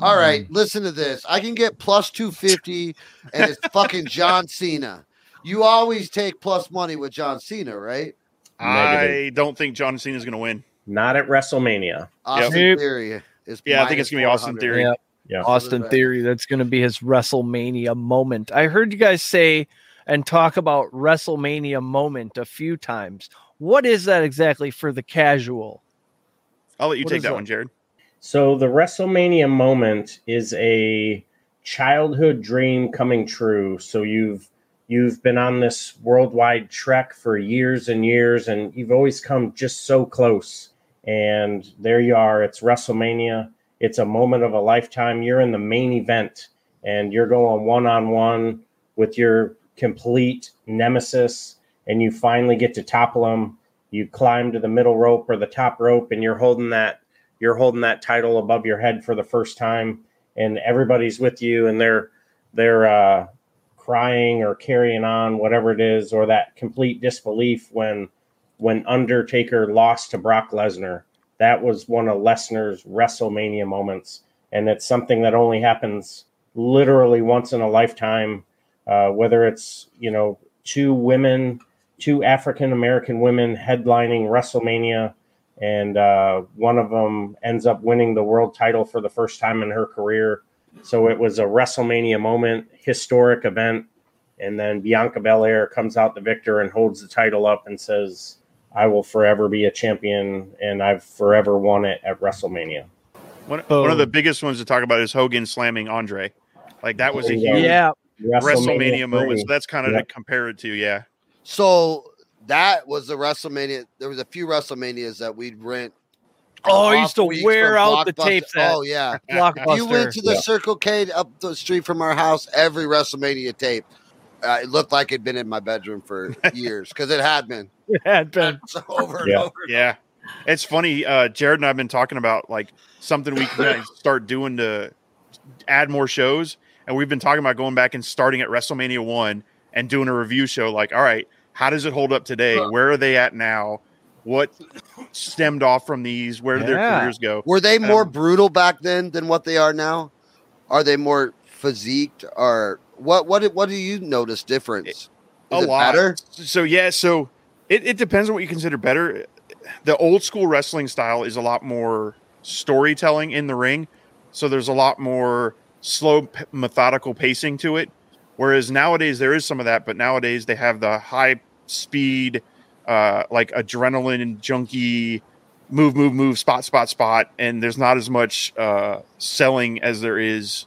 All right, listen to this. I can get plus 250 and it's fucking John Cena. You always take plus money with John Cena, right? I don't think John Cena is going to win. Not at WrestleMania. Austin Yep. Theory is Yeah, I think it's gonna be Austin 400. Theory. Yeah. Yeah. Austin Theory. That's going to be his WrestleMania moment. I heard you guys say and talk about WrestleMania moment a few times. What is that exactly for the casual? I'll let you What take that that? one, Jared. So the WrestleMania moment is a childhood dream coming true. So you've you've been on this worldwide trek for years and years and you've always come just so close. And there you are, it's WrestleMania. It's a moment of a lifetime. You're in the main event and you're going one-on-one with your complete nemesis and you finally get to topple him. You climb to the middle rope or the top rope and you're holding that you're holding that title above your head for the first time and everybody's with you and they're they're uh, crying or carrying on whatever it is or that complete disbelief when when undertaker lost to brock lesnar that was one of lesnar's wrestlemania moments and it's something that only happens literally once in a lifetime uh, whether it's you know two women two african american women headlining wrestlemania and uh, one of them ends up winning the world title for the first time in her career. So it was a WrestleMania moment, historic event, and then Bianca Belair comes out the victor and holds the title up and says, "I will forever be a champion, and I've forever won it at WrestleMania." One, one of the biggest ones to talk about is Hogan slamming Andre. Like that was a huge Yeah. WrestleMania moment. three. So that's kind of Yep. to compare it to. Yeah. So that was the WrestleMania. There was a few WrestleManias that we'd rent. Oh, I used to wear out the tapes at Oh yeah, Blockbuster. you went to the Yeah. Circle K up the street from our house. Every WrestleMania tape, uh, it looked like it'd been in my bedroom for years because it had been. It had been. So over and Yeah. over. Yeah. It's funny. Uh, Jared and I have been talking about like something we can start doing to add more shows. And we've been talking about going back and starting at WrestleMania 1 and doing a review show. Like, all right, how does it hold up today? Where are they at now? What stemmed off from these? Where did Yeah. their careers go? Were they more Um, brutal back then than what they are now? Are they more physiqued or what? What? do- What do you notice difference? Is a it lot. better? So yeah, so it, it depends on what you consider better. The old school wrestling style is a lot more storytelling in the ring. So there's a lot more slow, methodical pacing to it. Whereas nowadays there is some of that, but nowadays they have the high speed, uh, like adrenaline junkie, move, move, move, spot, spot, spot, and there's not as much uh, selling as there is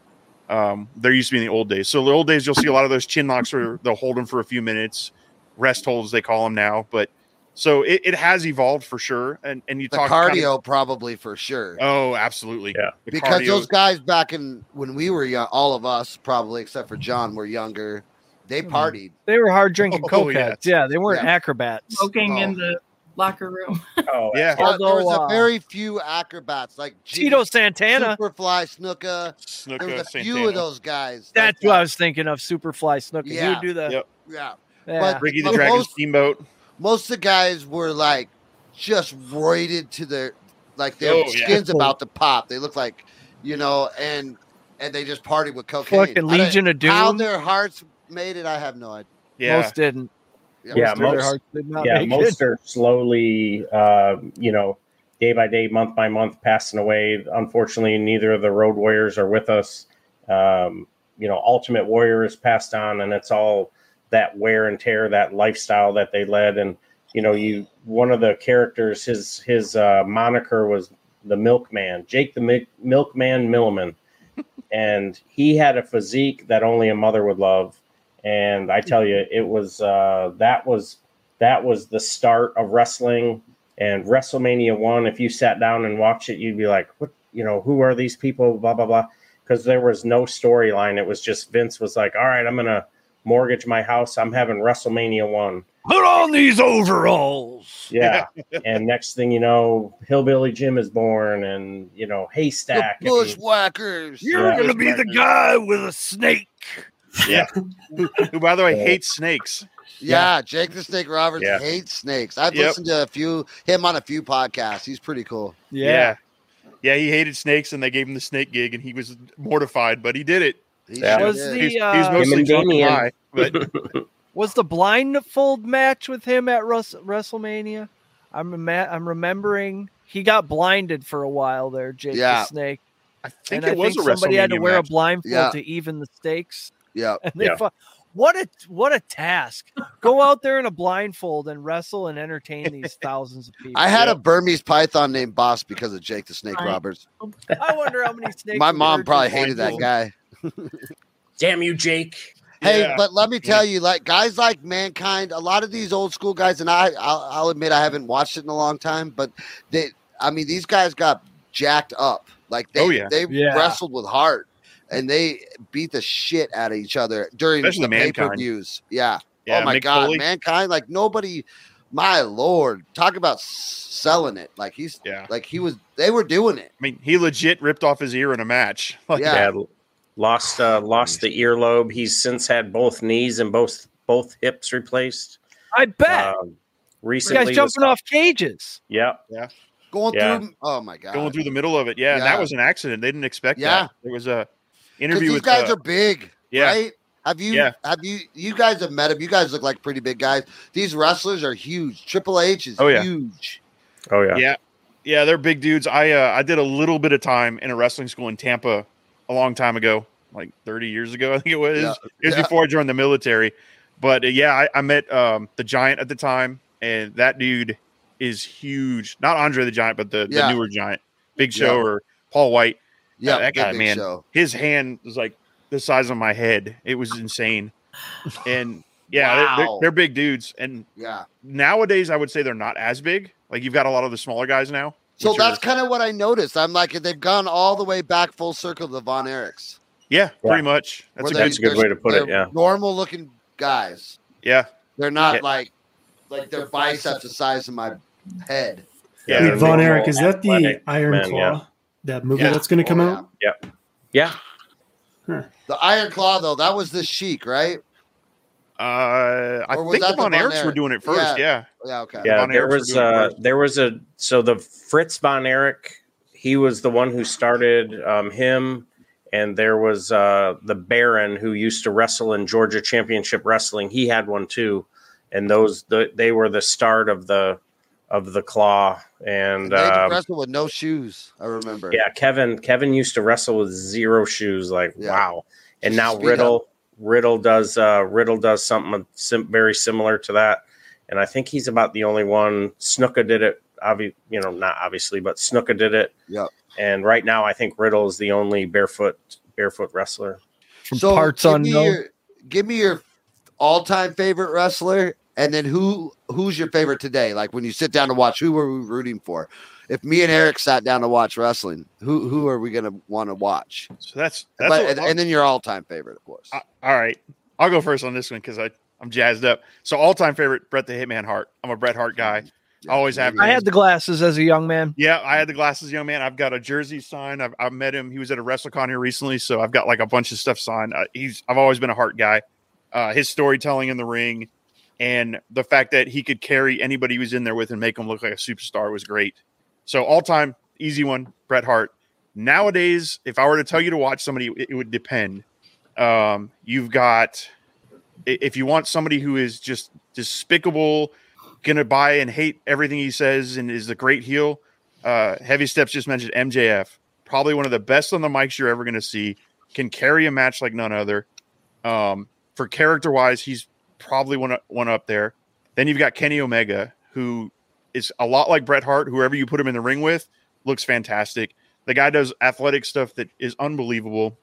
um, there used to be in the old days. So the old days, you'll see a lot of those chin locks where they'll hold them for a few minutes, rest holds they call them now. But so it, it has evolved for sure. And and you The talk cardio, kind of- probably for sure. oh, absolutely. Yeah. The because cardio- those guys back in when we were young, all of us probably except for John were younger. They partied. They were hard drinking Oh, cokeheads. yes. Yeah, they weren't Yeah. acrobats. Smoking Oh. in the locker room. Oh, yeah, But there was Although, a uh, very few acrobats like Cheeto Tito Santana. Superfly, Snuka. Snuka, There was a few of those guys. That's that- what I was thinking of. Superfly Snuka. He Yeah. would do the. Yep. Yeah, Yeah. But- Ricky the But Dragon most- Steamboat. Most of the guys were like just roided to their like their Oh, yeah. skins about to pop. They look like you know, and and they just partied with cocaine. Fucking Legion of Doom. How Doom. their hearts made it, I have no idea. Yeah. Most didn't. Yeah, Most most- did not yeah, most it. are slowly, uh, you know, day by day, month by month, passing away. Unfortunately, neither of the Road Warriors are with us. Um, you know, Ultimate Warrior is passed on, and it's all that wear and tear, that lifestyle that they led. And you know, you one of the characters, his his uh, moniker was the Milkman, Jake the Mil- Milkman Milliman, and he had a physique that only a mother would love. And I tell you, it was uh, that was that was the start of wrestling and WrestleMania one. If you sat down and watched it, you'd be like, "What? You know, who are these people?" Blah blah blah. Because there was no storyline. It was just Vince was like, "All right, I'm gonna mortgage my house. I'm having WrestleMania one." Put on these overalls. Yeah. and next thing you know, Hillbilly Jim is born, and you know, Haystack. The bushwhackers. You're Yeah. gonna be the guy with a snake. Yeah. who, who, by the way, hates snakes. Yeah, Jake the Snake Roberts Yeah. hates snakes. I've Yep. listened to a few him on a few podcasts. He's pretty cool. Yeah. yeah. he hated snakes and they gave him the snake gig and he was mortified, but he did it. He Yeah. Was the, He's, uh, he's mostly Him and drunk high, but Was the blindfold match with him at Rus- WrestleMania? I'm ima- I'm remembering he got blinded for a while there, Jake Yeah. the Snake. I think and it was a somebody had to wear match. a blindfold Yeah. to even the stakes. Yeah. And they Yeah. fought. What a what a task! Go out there in a blindfold and wrestle and entertain these thousands of people. I had a Burmese python named Boss because of Jake the Snake Right. Roberts. I wonder how many snakes. My mom probably this hated that guy. Damn you, Jake. Hey, Yeah. but let me tell you, like guys like Mankind, a lot of these old school guys, and I, I'll, I'll admit I haven't watched it in a long time, but they, I mean, these guys got jacked up. Like they, Oh, yeah. they Yeah. wrestled with heart, and they beat the shit out of each other during Especially the pay per views. Yeah. Yeah, oh my Mick god, Foley. Mankind, like nobody. My lord, talk about selling it. Like he's, Yeah. like he was. They were doing it. I mean, he legit ripped off his ear in a match. Like, Yeah. Yeah, lost uh, lost the earlobe. He's since had both knees and both both hips replaced. I bet. Um, recently, guys jumping was- off cages. Yeah, yeah. Going Yeah. through. Oh my god. going through the middle of it. Yeah, and that was an accident. They didn't expect Yeah. that. There was a interview these with guys uh, are big, yeah. right? Have you Yeah. have you you guys have met him? You guys look like pretty big guys. These wrestlers are huge. Triple H is Oh, yeah. huge. oh yeah, Yeah, yeah, they're big dudes. I uh, I did a little bit of time in a wrestling school in Tampa a long time ago, like 30 years ago, I think it was. Yeah. It was Yeah. before I joined the military. But uh, yeah, I, I met um, the Giant at the time, and that dude is huge. Not Andre the Giant, but the, Yeah. the newer Giant, Big Show or Paul White. Yeah, Uh, that guy, man, Show. his hand was like the size of my head. It was insane. And yeah, they're- they're, they're big dudes. And Yeah. nowadays, I would say they're not as big. Like you've got a lot of the smaller guys now. So that's kind of what I noticed. I'm like, they've gone all the way back full circle to Von Erichs. yeah, Yeah. pretty much. That's a they- good. That's a good way to put it, yeah. Normal looking guys. Yeah, They're not Yeah. like like their biceps the size of my head. yeah. Wait, Von Erich, is that the Iron men, Claw? yeah. That movie Yeah. that's going to come Oh, out? yeah. Yeah. The Iron Claw though, that was the Sheik, right? Uh, I think the the Von Von Erichs were doing it first. Yeah, Yeah, okay. Yeah, Von there Erichs was doing uh, there was a so the Fritz von Erich, he was the one who started um, him, and there was uh, the Baron who used to wrestle in Georgia Championship Wrestling. He had one too, and those the, they were the start of the of the claw. And And they had to um, wrestle with no shoes. I remember. yeah, Kevin Kevin used to wrestle with zero shoes. Like Yeah. wow, and now Speed Riddle Riddle does uh, Riddle does something sim- very similar to that, and I think he's about the only one. Snuka did it, obvi- you know, not obviously, but Snuka did it. Yep. And right now, I think Riddle is the only barefoot barefoot wrestler. From So parts give me your give me your all time favorite wrestler, and then who who's your favorite today? Like when you sit down to watch, who are we rooting for? If me and Eric sat down to watch wrestling, who who are we gonna want to watch? so that's that's. But, and, and then your all time favorite, of course. Uh, all right, I'll go first on this one because I I'm jazzed up. So all time favorite Bret the Hitman Hart. I'm a Bret Hart guy. Yeah, always have I had the glasses as a young man. Yeah, I had the glasses, young man. I've got a jersey signed. I've, I've met him. He was at a WrestleCon here recently, so I've got like a bunch of stuff signed. Uh, he's I've always been a Hart guy. Uh, his storytelling in the ring, and the fact that he could carry anybody he was in there with and make them look like a superstar was great. So all time easy one, Bret Hart. Nowadays, if I were to tell you to watch somebody, it, it would depend. Um, you've got if you want somebody who is just despicable, gonna buy and hate everything he says, and is a great heel. Uh, Heavy Steps just mentioned MJF, probably one of the best on the mics you're ever gonna see. Can carry a match like none other. Um, for character wise, he's probably one one up there. Then you've got Kenny Omega, who is a lot like Bret Hart. Whoever you put him in the ring with looks fantastic. The guy does athletic stuff that is unbelievable.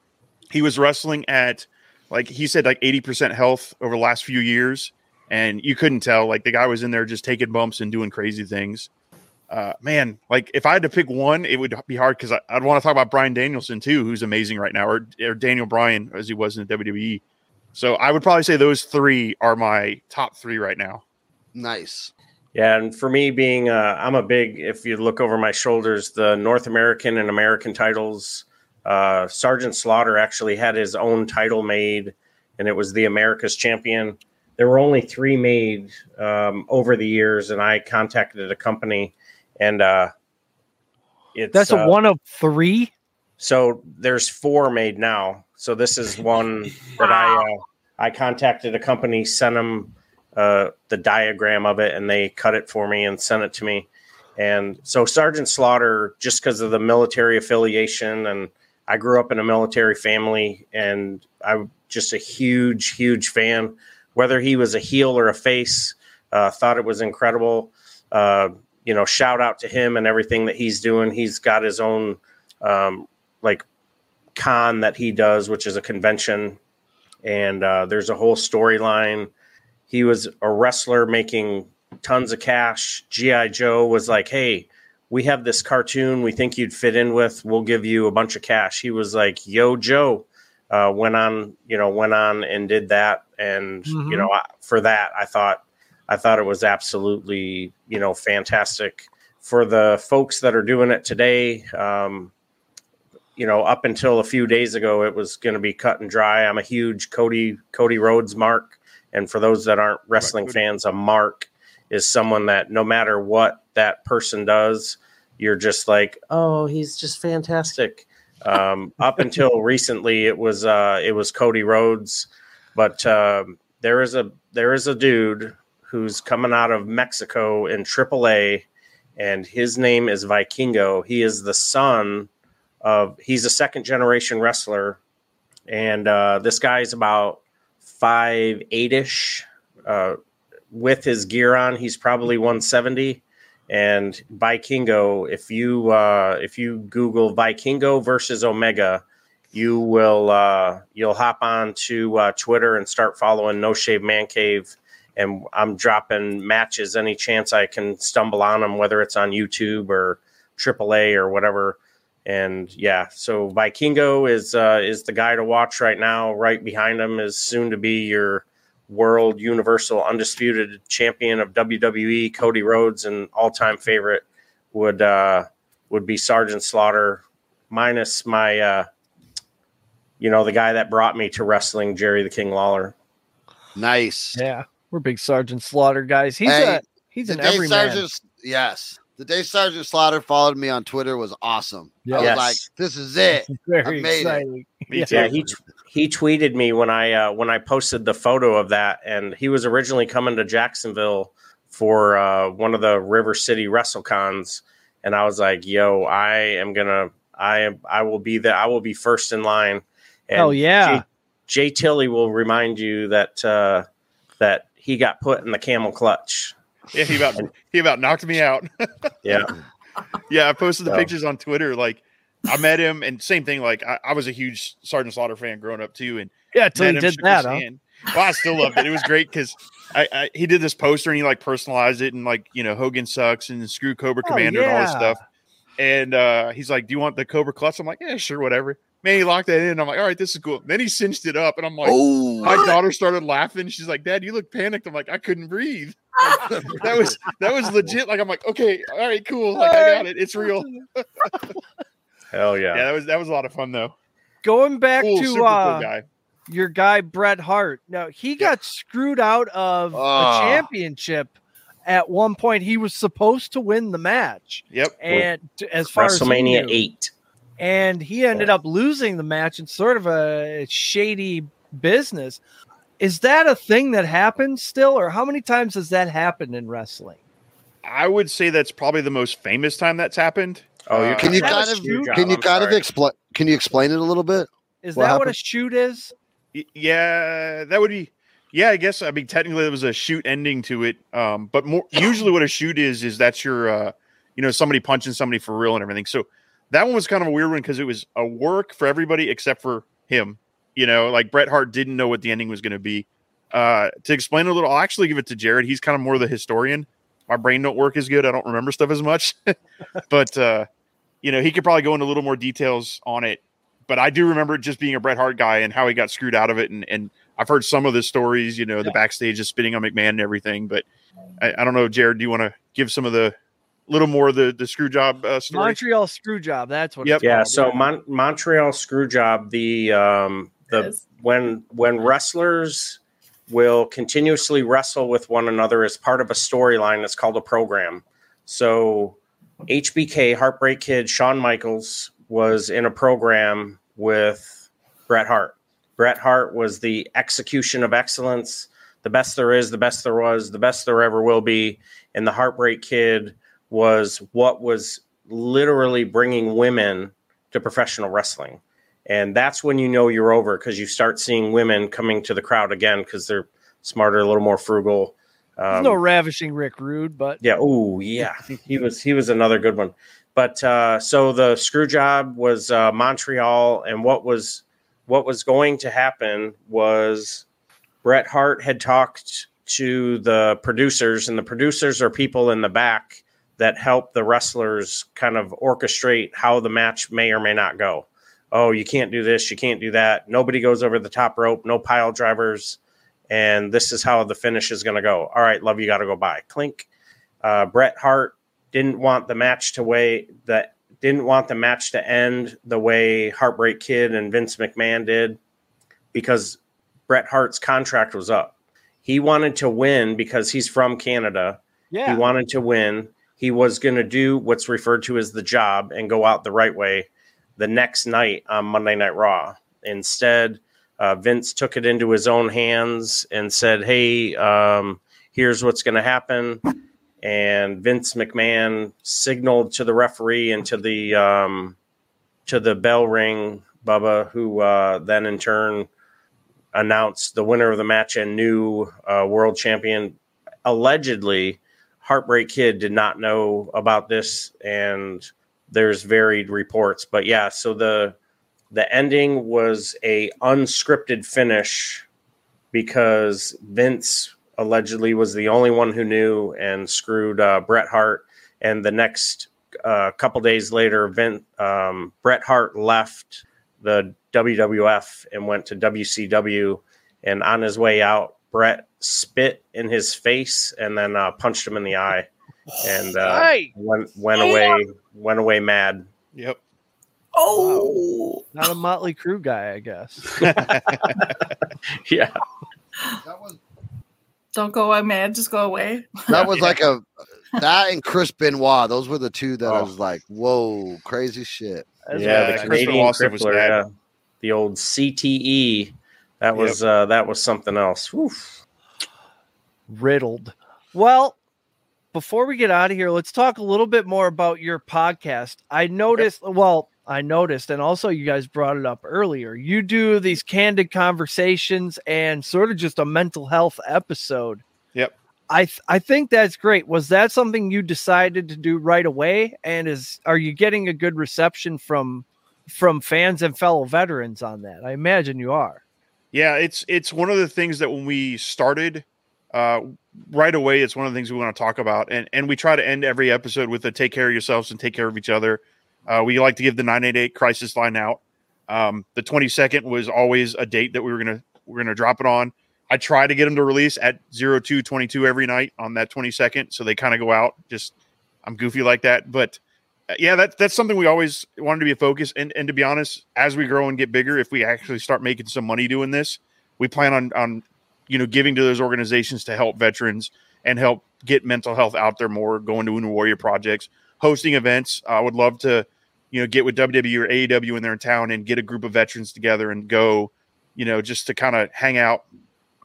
He was wrestling at like he said like 80% health over the last few years and you couldn't tell like the guy was in there just taking bumps and doing crazy things uh man like if i had to pick one it would be hard because i'd want to talk about bryan danielson too who's amazing right now or, or daniel bryan as he was in the wwe so i would probably say those three are my top three right now Nice. Yeah, and for me, being uh, I'm a big. If you look over my shoulders, the North American and American titles. Uh, Sergeant Slaughter actually had his own title made, and it was the America's Champion. There were only three made um, over the years, and I contacted a company, and uh, it's That's a uh, one of three. so there's four made now. So this is one that I uh, I contacted a company, sent them uh, the diagram of it, and they cut it for me and sent it to me. And so Sergeant Slaughter, just because of the military affiliation, and I grew up in a military family, and I'm just a huge, huge fan. Whether he was a heel or a face, uh, thought it was incredible. Uh, you know, shout out to him and everything that he's doing. He's got his own um, like con that he does, which is a convention, and uh, there's a whole storyline. He was a wrestler making tons of cash. GI Joe was like, "Hey, we have this cartoon we think you'd fit in with. We'll give you a bunch of cash." He was like, "Yo, Joe." Uh, went on, you know, went on and did that, and Mhm. you know, I- for that, I thought, I thought it was absolutely, you know, fantastic for the folks that are doing it today. Um, you know, up until a few days ago, it was going to be cut and dry. I'm a huge Cody Cody Rhodes mark, and for those that aren't wrestling fans, a mark is someone that no matter what that person does, you're just like, oh, he's just fantastic. Um, up until recently, it was uh, it was Cody Rhodes, but um, there is a there is a dude who's coming out of Mexico in AAA, and his name is Vikingo. He is the son of he's a second generation wrestler, and uh, this guy's about five eight ish. Uh, with his gear on, he's probably 170. And Vikingo, if you uh, if you Google Vikingo versus Omega, you will uh, you'll hop on to uh, Twitter and start following No Shave Man Cave. And I'm dropping matches any chance I can stumble on them, whether it's on YouTube or AAA or whatever. And yeah, so Vikingo is uh, is the guy to watch right now. Right behind him is soon to be your world universal undisputed champion of WWE, Cody Rhodes, and all time favorite would uh, would be Sergeant Slaughter, minus my uh, you know the guy that brought me to wrestling, Jerry the King Lawler. Nice. Yeah, we're big Sergeant Slaughter guys. He's Hey, a he's the an everyman. Sergeant, yes. The day Sergeant Slaughter followed me on Twitter was awesome. I was like, this is it. Very I made exciting. it. Yeah, he t- he tweeted me when I uh, when I posted the photo of that, and he was originally coming to Jacksonville for uh, one of the River City WrestleCons, and I was like, "Yo, I am gonna, I am, I will be there. I will be first in line." And Hell yeah. Jay, Jay Tilly will remind you that uh, that he got put in the camel clutch. Yeah, he about he about knocked me out. Yeah. yeah, I posted the So- pictures on Twitter. Like I met him, and same thing. Like I, I was a huge Sergeant Slaughter fan growing up too, and Yeah, till met you him, did that, huh? Well, I still loved it. It was great because I, I he did this poster and he like personalized it and like you know Hogan sucks and screw Cobra Oh, Commander and all this stuff. And uh, he's like, "Do you want the Cobra Clutch?" I'm like, "Yeah, sure, whatever." Man, he locked that in. I'm like, "All right, this is cool." Then he cinched it up, and I'm like, Oh. "My daughter started laughing." She's like, "Dad, you look panicked." I'm like, "I couldn't breathe." that was that was legit. Like I'm like, "Okay, all right, cool. Like I got it. It's real." Hell yeah. Yeah, that was that was a lot of fun though. Going back Cool, to super cool uh, guy. your guy Bret Hart. Now he got screwed out of Ah. a championship. At one point, he was supposed to win the match. Yep. And t- as far as he WrestleMania knew. eight. and he ended up losing the match in sort of a shady business. Is that a thing that happens still, or how many times has that happened in wrestling? I would say that's probably the most famous time that's happened. Oh, you Uh, Can you kind of shoot job? can you I'm kind of explain can you explain it a little bit? Is What that what a shoot is? Y- Yeah, that would be. Yeah, I guess. I mean, technically, there was a shoot ending to it. Um, but more usually, what a shoot is is that's your, uh, you know, somebody punching somebody for real and everything. So that one was kind of a weird one because it was a work for everybody except for him. You know, like Bret Hart didn't know what the ending was going to be. Uh, to explain a little, I'll actually give it to Jared. He's kind of more the historian. My brain don't work as good. I don't remember stuff as much, but uh, you know, he could probably go into a little more details on it. But I do remember just being a Bret Hart guy and how he got screwed out of it. And, and I've heard some of the stories, you know, the backstage is spitting on McMahon and everything. But I, I don't know, Jared, do you want to give some of the little more of the, the screw job uh, story? Montreal screw job. That's what. Yep. It's yeah so Mon- montreal screw job the um the when when wrestlers will continuously wrestle with one another as part of a storyline that's called a program. So hbk heartbreak kid shawn michaels was in a program with bret hart. Bret hart was the execution of excellence. The best there is the best there was the best there ever will be. And the heartbreak kid was what was literally bringing women to professional wrestling. And that's when you know you're over because you start seeing women coming to the crowd again because they're smarter, a little more frugal. Um, no ravishing Rick Rude, but yeah, oh yeah, he was he was another good one. But uh, so the screw job was uh, Montreal, and what was what was going to happen was Bret Hart had talked to the producers, and the producers are people in the back that help the wrestlers kind of orchestrate how the match may or may not go. Oh, you can't do this, you can't do that. Nobody goes over the top rope, no pile drivers, and this is how the finish is going to go. All right, love, you got to go by. Clink. Uh, Bret Hart didn't want the match to way that didn't want the match to end the way Heartbreak Kid and Vince McMahon did because Bret Hart's contract was up. He wanted to win because he's from Canada. Yeah. He wanted to win. He was going to do what's referred to as the job and go out the right way the next night on Monday Night Raw. Instead, uh, Vince took it into his own hands and said, Hey, um, here's what's going to happen and Vince McMahon signaled to the referee and to the um, to the bell ring, Bubba, who uh, then in turn announced the winner of the match and new uh, world champion. Allegedly, Heartbreak Kid did not know about this, and there's varied reports. But yeah, so the the ending was a unscripted finish because Vince allegedly was the only one who knew and screwed uh, Bret Hart. And the next uh, couple days later, Vince, um, Bret Hart left the WWF and went to WCW. And on his way out, Bret spit in his face and then uh, punched him in the eye, and uh, Hey! went went away went away mad. Yep. Oh, not a Motley Crue guy, I guess. yeah. That was. don't go away, man. Just go away. That was like a that and Chris Benoit. Those were the two that I Oh. was like, whoa, crazy shit. yeah, the Chris Canadian Benoit was crippler, yeah. the old CTE. That was uh, that was something else. Oof. riddled. Well, before we get out of here, let's talk a little bit more about your podcast. I noticed, well, I noticed, and also you guys brought it up earlier. You do these candid conversations and sort of just a mental health episode. Yep. I th- I think that's great. Was that something you decided to do right away? And is are you getting a good reception from from fans and fellow veterans on that? I imagine you are. Yeah, it's it's one of the things that when we started, uh, right away, it's one of the things we want to talk about, and and we try to end every episode with a take care of yourselves and take care of each other. Uh, we like to give the nine eight eight crisis line out. Um, the twenty second was always a date that we were gonna we are gonna drop it on. I try to get them to release at 0222 every night on that 22nd, so they kind of go out. Just I'm goofy like that, but uh, yeah, that's that's something we always wanted to be a focus. And and to be honest, as we grow and get bigger, if we actually start making some money doing this, we plan on on you know giving to those organizations to help veterans and help get mental health out there more. Going to Wounded Warrior projects, hosting events. I would love to you know get with WWE or AEW when they're in town and get a group of veterans together and go, you know, just to kind of hang out.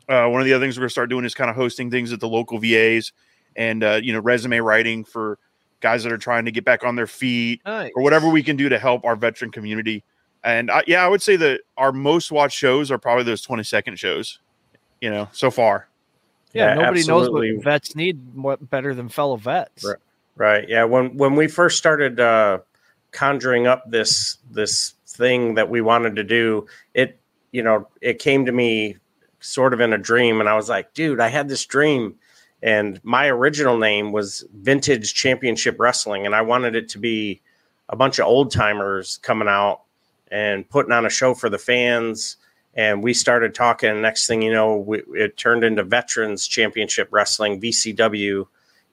Uh, one of the other things we're going to start doing is kind of hosting things at the local VAs and uh, you know resume writing for guys that are trying to get back on their feet Nice. or whatever we can do to help our veteran community. And I, yeah, I would say that our most watched shows are probably those 20 second shows, you know, so far. Yeah, Yeah, nobody absolutely. knows what vets need more better than fellow vets. Right. Right. Yeah. When when we first started uh, conjuring up this this thing that we wanted to do, it you know it came to me sort of in a dream, and I was like, dude, I had this dream, and my original name was Vintage Championship Wrestling, and I wanted it to be a bunch of old timers coming out and putting on a show for the fans. And we started talking. Next thing you know, we, it turned into Veterans Championship Wrestling (VCW),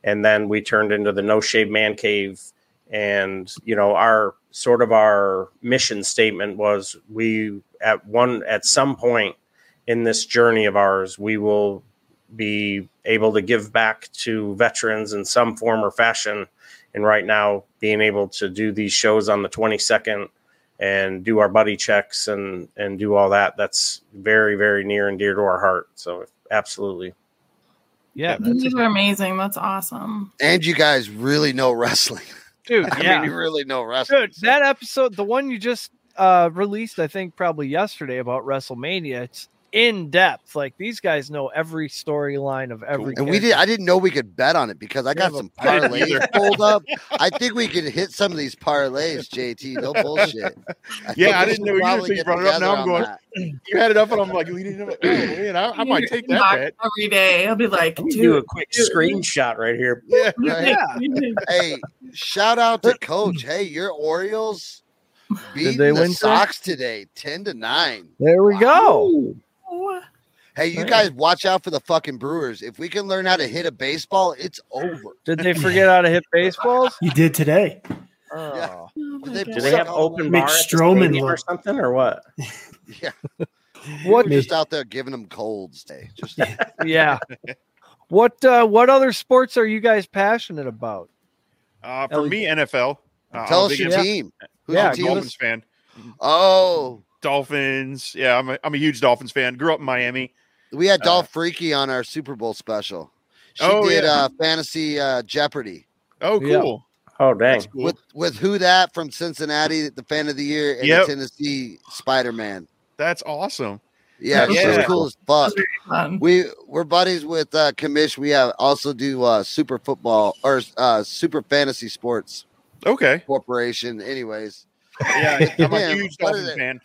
and then we turned into the No Shave Man Cave. And you know, our sort of our mission statement was we at one at some point in this journey of ours, we will be able to give back to veterans in some form or fashion. And right now, being able to do these shows on the 22nd and do our buddy checks and and do all that, that's very very near and dear to our heart. So absolutely. Yeah, These are amazing. That's awesome. And you guys really know wrestling. dude. I Yeah, mean, you really know wrestling. dude. That episode, the one you just uh released, I think probably yesterday about WrestleMania. It's in depth. Like these guys know every storyline of every. And we did. I didn't know we could bet on it because I got some but- I parlays pulled up. I think we could hit some of these parlays, JT. No bullshit. I Yeah, I didn't know you probably until you brought it up. together Now I'm on going. that. You had it up, and I'm like leaning. up. Oh man, I, I might take that Knock bet. every day. I'll be like, dude, do a quick dude. screenshot right here. Yeah, Right. Hey, shout out to Coach. Hey, your Orioles beating they the win, sir? Sox today, ten to nine. There we go. Hey, you Nice. guys, watch out for the fucking Brewers. If we can learn how to hit a baseball, it's over. Did they forget how to hit baseballs? You did today. Oh. Did they Do they have open bar at the or something or what? Yeah. What? We're just out there giving them colds day. Just Yeah. What uh what other sports are you guys passionate about? Uh, for Ellie- me, NFL. Uh, tell us your NFL team. Who's Yeah, your team? Dolphins fan. Oh, Dolphins. Yeah, I'm a, I'm a huge Dolphins fan. Grew up in Miami. we had Uh, Dolph Freaky on our Super Bowl special. She Oh, did yeah. uh, fantasy uh, Jeopardy Oh, Yeah. cool. Oh dang! That's cool. with with who that from Cincinnati, the fan of the year, and Yep. the Tennessee Spider Man. That's awesome. Yeah, she was cool as fuck. We we're buddies with uh Commish. We have also do uh super football or uh super fantasy sports Okay. corporation. Anyways, Yeah, I'm a huge what is Dolphins fan.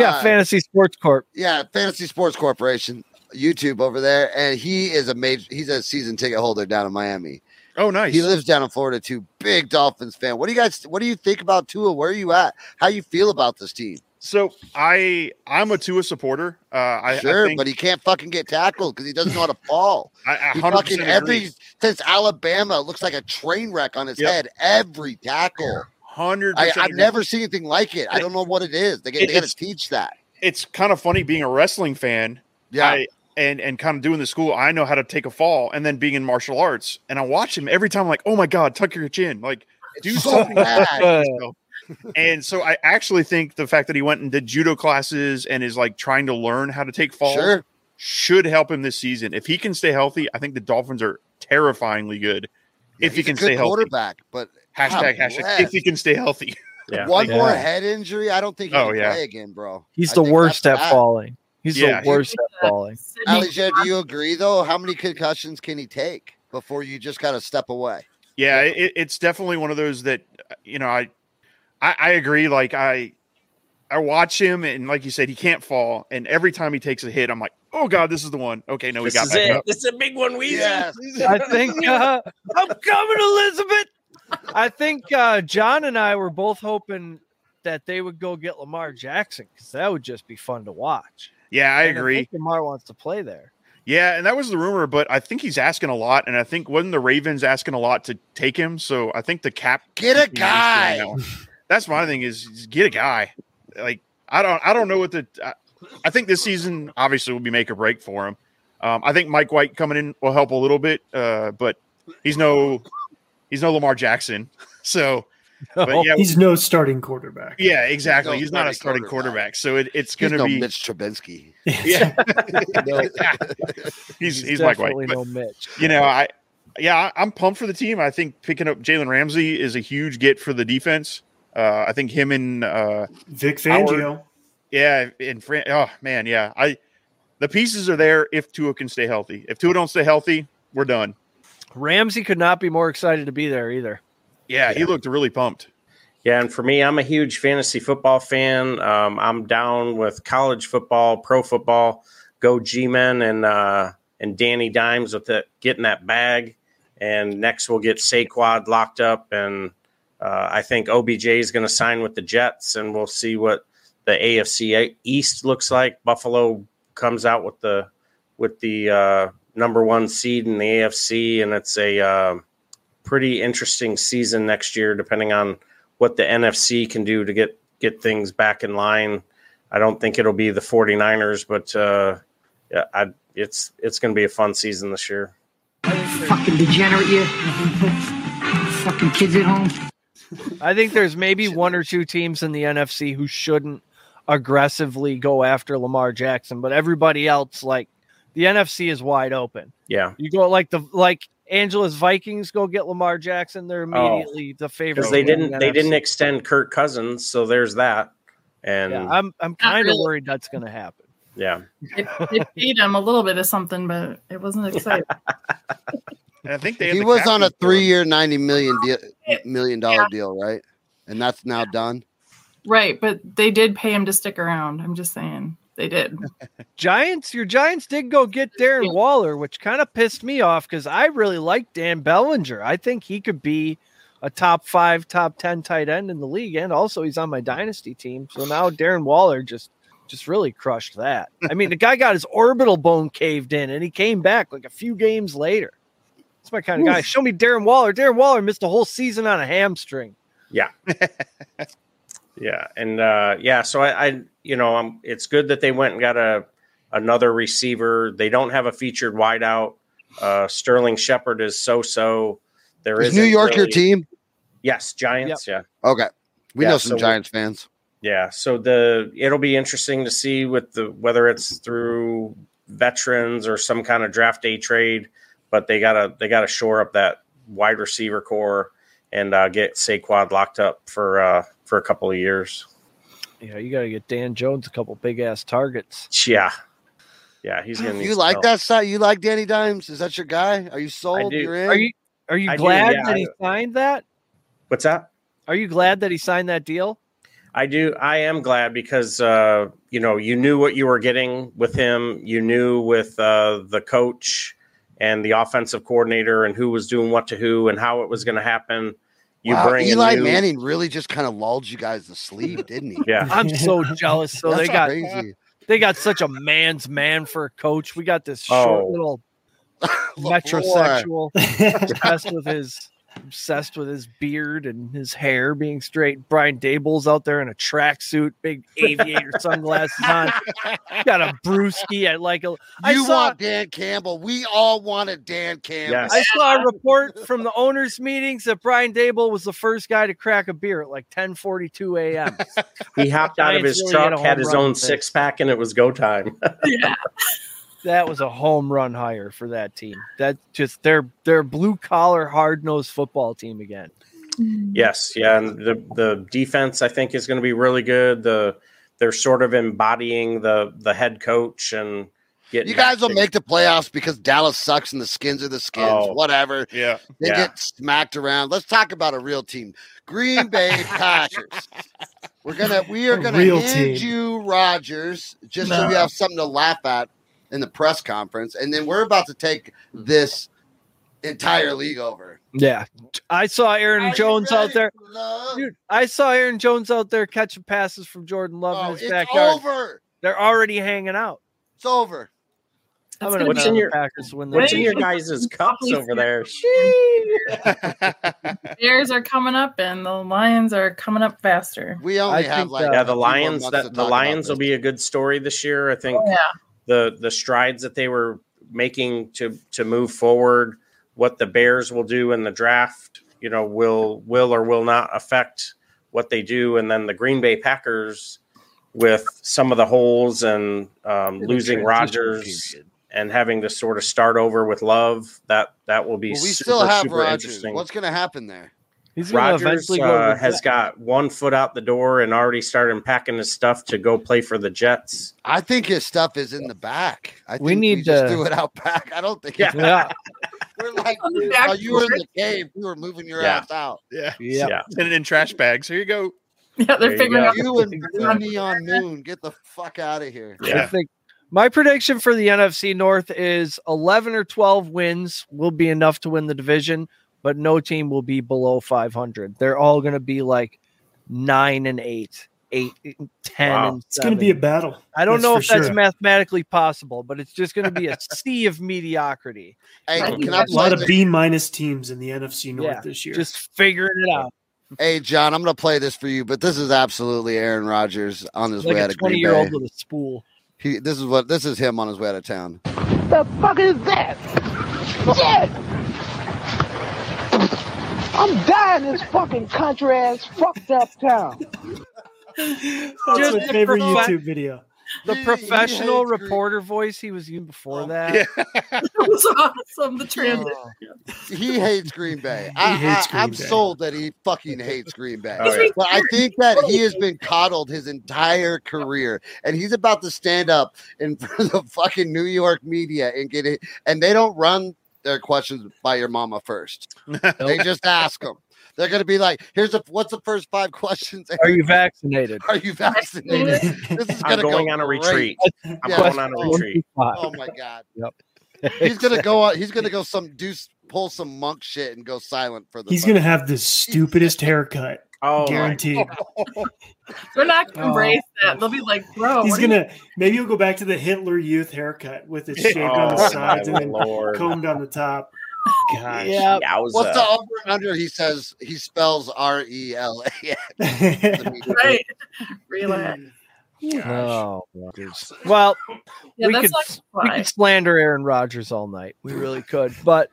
Yeah, Uh, Fantasy Sports Corp. yeah, Fantasy Sports Corporation, YouTube over there, and he is a major. He's a season ticket holder down in Miami. Oh, nice. He lives down in Florida too. Big Dolphins fan. What do you guys? What do you think about Tua? Where are you at? How you feel about this team? So I I'm a Tua supporter. Uh, I, sure, I think, but he can't fucking get tackled because he doesn't know how to fall. I, I He 100% fucking every agree. since Alabama looks like a train wreck on his Yep. head. Every tackle. Hundred. I've never seen anything like it. I don't know what it is. They, It- they got to teach that. It's kind of funny being a wrestling fan. Yeah. I, and and kind of doing the school. I know how to take a fall, and then being in martial arts, and I watch him every time. I'm like, oh my god, tuck your chin, like do so something. bad. and so I actually think the fact that he went and did judo classes and is like trying to learn how to take falls Sure. should help him this season. If he can stay healthy, I think the Dolphins are terrifyingly good. if he can stay healthy. quarterback, but Hashtag God hashtag bless. if he can stay healthy. Yeah. one Yeah. more head injury, I don't think he Oh, can yeah. play again, bro. He's I the worst at bad. falling. He's Yeah, the he- worst at falling. Sydney do you agree though? How many concussions can he take before you just got to step away? Yeah, it, it's definitely one of those that uh, you know I, I I agree. Like I I watch him and like you said, he can't fall, and every time he takes a hit, I'm like, oh god, this is the one. Okay, no, we This got is back it. up. This is a big one, Weezy. Yes. I think uh, I'm coming, Elizabeth. I think uh, John and I were both hoping that they would go get Lamar Jackson because that would just be fun to watch. Yeah, I And agree. think Lamar wants to play there. Yeah, and that was the rumor, but I think he's asking a lot, and I think wasn't the Ravens asking a lot to take him? So I think the cap Get a is being used right guy. That's my thing is, is get a guy. Like I don't I don't know what the I, I think this season obviously will be make or break for him. Um, I think Mike White coming in will help a little bit, uh, but he's no he's no Lamar Jackson. So, but yeah, He's no starting quarterback. yeah, exactly. no He's not a starting starting quarterback, so it, it's going to no be Mitch Trubinsky. yeah. he's he's Mike White. definitely But, no Mitch. you know, I yeah, I- I'm pumped for the team. I think picking up Jalen Ramsey is a huge get for the defense. Uh, I think him and uh, Vic Howard- Fangio. yeah, and Fran- oh man, yeah, I the pieces are there if Tua can stay healthy. If Tua don't stay healthy, we're done. Ramsey could not be more excited to be there either. Yeah, he looked really pumped. Yeah, and for me, I'm a huge fantasy football fan. Um, I'm down with college football, pro football. Go G-men and uh, and Danny Dimes with it, getting that bag. And next we'll get Saquon locked up, and uh, I think OBJ is going to sign with the Jets, and we'll see what the AFC East looks like. Buffalo comes out with the with the uh, number one seed in the AFC, and it's a uh, pretty interesting season next year, depending on what the NFC can do to get get things back in line. I don't think it'll be the 49ers, but uh, yeah, I, it's it's going to be a fun season this year. Fucking degenerate you. Fucking kids at home. I think there's maybe one or two teams in the NFC who shouldn't aggressively go after Lamar Jackson, but everybody else, like the NFC is wide open. Yeah. You go like the like Angela's Vikings go get Lamar Jackson, they're oh. immediately the favorite. because Oh. they didn't the they NFC. didn't extend Kirk Cousins, so there's that. And Yeah, yeah, I'm I'm kind of really. worried that's going to happen. yeah. it, they paid him a little bit of something, but it wasn't exciting. And I think they. He the was on a captain for him. three-year, ninety million deal, million dollar deal, right? And that's now done. right, but they did pay him to stick around. I'm just saying they did. Giants, your Giants did go get Darren Waller, which kind of pissed me off because I really like Dan Bellinger. I think he could be a top five, top ten tight end in the league, and also he's on my dynasty team. So now Darren Waller just just really crushed that. I mean, the guy got his orbital bone caved in, and he came back like a few games later. That's my kind of guy. Show me Darren Waller. Darren Waller missed a whole season on a hamstring. Yeah. yeah. And uh yeah, so I, I you know, um it's good that they went and got a another receiver. They don't have a featured wideout. Uh Sterling Shepard is so so. There Is is New York your team? Yes, Giants, yeah. Okay, we Yeah, know some so- Giants fans. Yeah, so the it'll be interesting to see with the whether it's through veterans or some kind of draft day trade, but they gotta they gotta shore up that wide receiver corps and uh, get Saquon locked up for uh, for a couple of years. Yeah, you got to get Dan Jones a couple big ass targets. Yeah, yeah, he's gonna. You like help. that side? You like Danny Dimes? Is that your guy? Are you sold? You're in. Are you are you I do, glad yeah, that he signed that? What's that? Are you glad that he signed that deal? I do. I am glad because uh, you know you knew what you were getting with him. You knew with uh, the coach and the offensive coordinator and who was doing what to who and how it was going to happen. You Wow, bring Eli new- Manning really just kind of lulled you guys to sleep, didn't he? Yeah, I'm so jealous. So That's they got crazy. they got such a man's man for a coach. We got this short Oh. little metrosexual obsessed with his obsessed with his beard and his hair being straight. Brian Daboll's out there in a tracksuit, big aviator sunglasses on. Got a brewski I like a. I You saw want Dan Campbell? We all wanted Dan Campbell. Yes. I saw a report from the owners' meetings that Brian Daboll was the first guy to crack a beer at like 10:42 a.m. he hopped out of his really truck, a had his own six pack, and it was go time. that was a home run hire for that team. That just they're they're blue collar, hard nosed football team again. Mm-hmm. yes, yeah, and the the defense I think is going to be really good. The they're sort of embodying the the head coach and getting You guys will to- make the playoffs because Dallas sucks and the skins are the skins. Oh. Whatever. Yeah. They Yeah. get smacked around. Let's talk about a real team. Green Bay Packers. We're gonna we are gonna real hand team. you Rodgers just so we have something to laugh at in the press conference, and then we're about to take this entire league over. Yeah, I saw Aaron Are Jones out there. Dude, I saw Aaron Jones out there catching passes from Jordan Love Oh, in his it's backyard. over. They're already hanging out. It's over. I'm gonna gonna What's in your- Packers win What's in your guys' cups over there? Bears are coming up, and the Lions are coming up faster. We only I have think, like yeah, the Lions. That the Lions will this. be a good story this year. I think Oh, yeah. The the strides that they were making to to move forward, what the Bears will do in the draft, you know, will will or will not affect what they do, and then the Green Bay Packers with some of the holes and um, losing transition Rodgers period. and having to sort of start over with Love. That that will be Well, we super, still have super Rodgers. What's going to happen there? He's gonna Rodgers eventually go uh, has Jets. got one foot out the door and already started packing his stuff to go play for the Jets. I think his stuff is in the back. I think We need just to- do it out back. I don't think. Yeah. Yeah, We're like On while you were in the cave, you were moving your Yeah. ass out. Yeah. yeah. Yeah. Send it in trash bags. Here you go. Yeah, they're you figuring go. out. You and Blue Neon Moon, get the fuck out of here. I Yeah. think my prediction for the NFC North is 11 or 12 wins will be enough to win the division, but no team will be below 500. They're all going to be like 9 and 8, 8 eh, 10 Wow. and It's going to be a battle. I don't That's know if that's sure. mathematically possible, but it's just going to be a sea of mediocrity. Hey, I can think I A lot of? B minus teams in the NFC North Yeah, this year. Just figuring it out. Hey, John, I'm going to play this for you, but this is absolutely Aaron Rodgers on his Like way out of Green Bay. 20 year old with a spool. He, this is what this is him on his way out of town. The fuck is that? Shit! I'm dying in this fucking country ass fucked up town. That's Just my favorite for fun. YouTube video. the He- he professional hates Green- reporter voice he was using before oh. that. That was awesome. The transition. he hates Green Bay. I, hates I, I'm Bay. sold that he fucking hates Green Bay. Oh, yeah. But I think that he has been coddled his entire career, and he's about to stand up in front of the fucking New York media and get it. And they don't run their questions by your mama first. They just ask them. They're going to be like, "Here's the what's the first five questions? Are you vaccinated? Are you vaccinated? This is I'm gonna go on a great. retreat. I'm Yeah. going on a oh retreat. Oh my god. Yep. He's gonna go. out- He's gonna go some do s- pull some monk shit and go silent for the. He's gonna have the stupidest haircut. Oh, my guaranteed. They're not gonna Oh. embrace that. They'll be like, bro. He's what are you- gonna maybe he'll go back to the Hitler Youth haircut with it shaved on the Oh, sides and my then Lord. combed on the top. Gosh. Yeah. Yowza. What's the over and under? He says he spells R E L A. right? Relax. Oh, well, Yeah, we that's could we fly. could slander Aaron Rodgers all night. We really could, but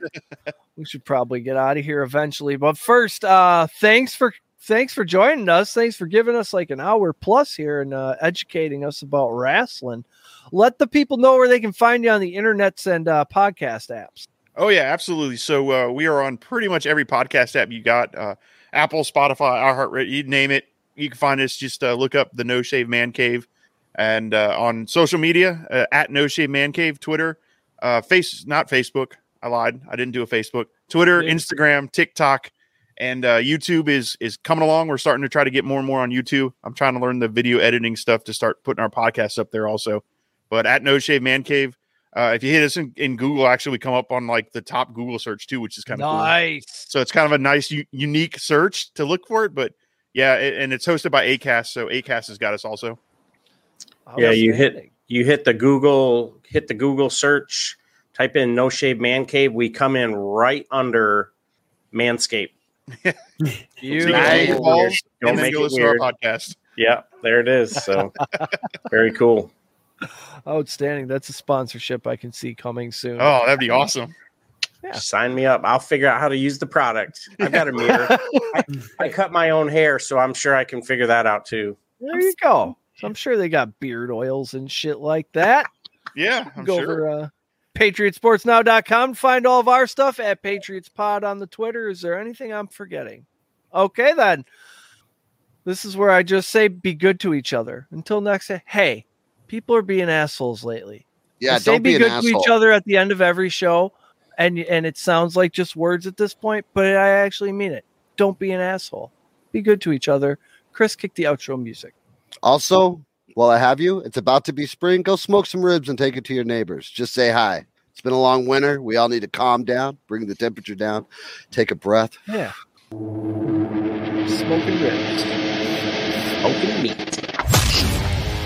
we should probably get out of here eventually. But first, uh, thanks for thanks for joining us. Thanks for giving us like an hour plus here and uh, educating us about wrestling. Let the people know where they can find you on the internets and uh, podcast apps. Oh yeah, absolutely. So uh, we are on pretty much every podcast app you got: uh, Apple, Spotify, iHeartRadio, you name it. You can find us. Just uh, look up the No Shave Man Cave, and uh, on social media uh, at No Shave Man Cave, Twitter, uh, face not Facebook. I lied. I didn't do a Facebook. Twitter, Yeah. Instagram, TikTok, and uh, YouTube is is coming along. We're starting to try to get more and more on YouTube. I'm trying to learn the video editing stuff to start putting our podcasts up there also. But at No Shave Man Cave, uh, if you hit us in, in Google, actually, we come up on like the top Google search too, which is kind of cool. Nice. So it's kind of a nice, u- unique search to look for it. But yeah, it, and it's hosted by Acast, so Acast has got us also. Yeah, you hit you hit the Google hit the Google search, type in no shave man cave. We come in right under Manscaped. So you Nice. balls Don't and then make go it listen to our weird. podcast. Yeah, there it is. So very cool. Outstanding. That's a sponsorship I can see coming soon. Oh, that'd be awesome. Sign me up. I'll figure out how to use the product. I've got a mirror. I, I cut my own hair, so I'm sure I can figure that out too. There you go. So I'm sure they got beard oils and shit like that. Yeah, I'm Go sure. over uh, patriotsportsnow.com. Find all of our stuff at Patriots Pod on the Twitter. Is there anything I'm forgetting? Okay, then. This is where I just say be good to each other. Until next day. Hey, people are being assholes lately. Yeah, don't be, be good to each other at the end of every show. And and it sounds like just words at this point, but I actually mean it. Don't be an asshole. Be good to each other. Chris, kick the outro music. Also, while I have you, it's about to be spring. Go smoke some ribs and take it to your neighbors. Just say hi. It's been a long winter. We all need to calm down, bring the temperature down, take a breath. Yeah. Smoking ribs. Smoking meat.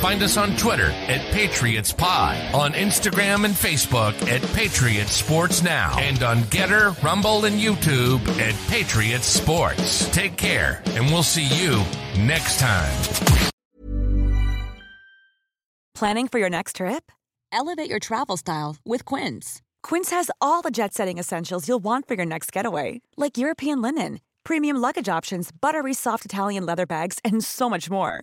Find us on Twitter at Patriots Pod, on Instagram and Facebook at Patriots Sports Now, and on Gettr, Rumble, and YouTube at Patriots Sports. Take care, and we'll see you next time. Planning for your next trip? Elevate your travel style with Quince. Quince has all the jet setting essentials you'll want for your next getaway, like European linen, premium luggage options, buttery soft Italian leather bags, and so much more.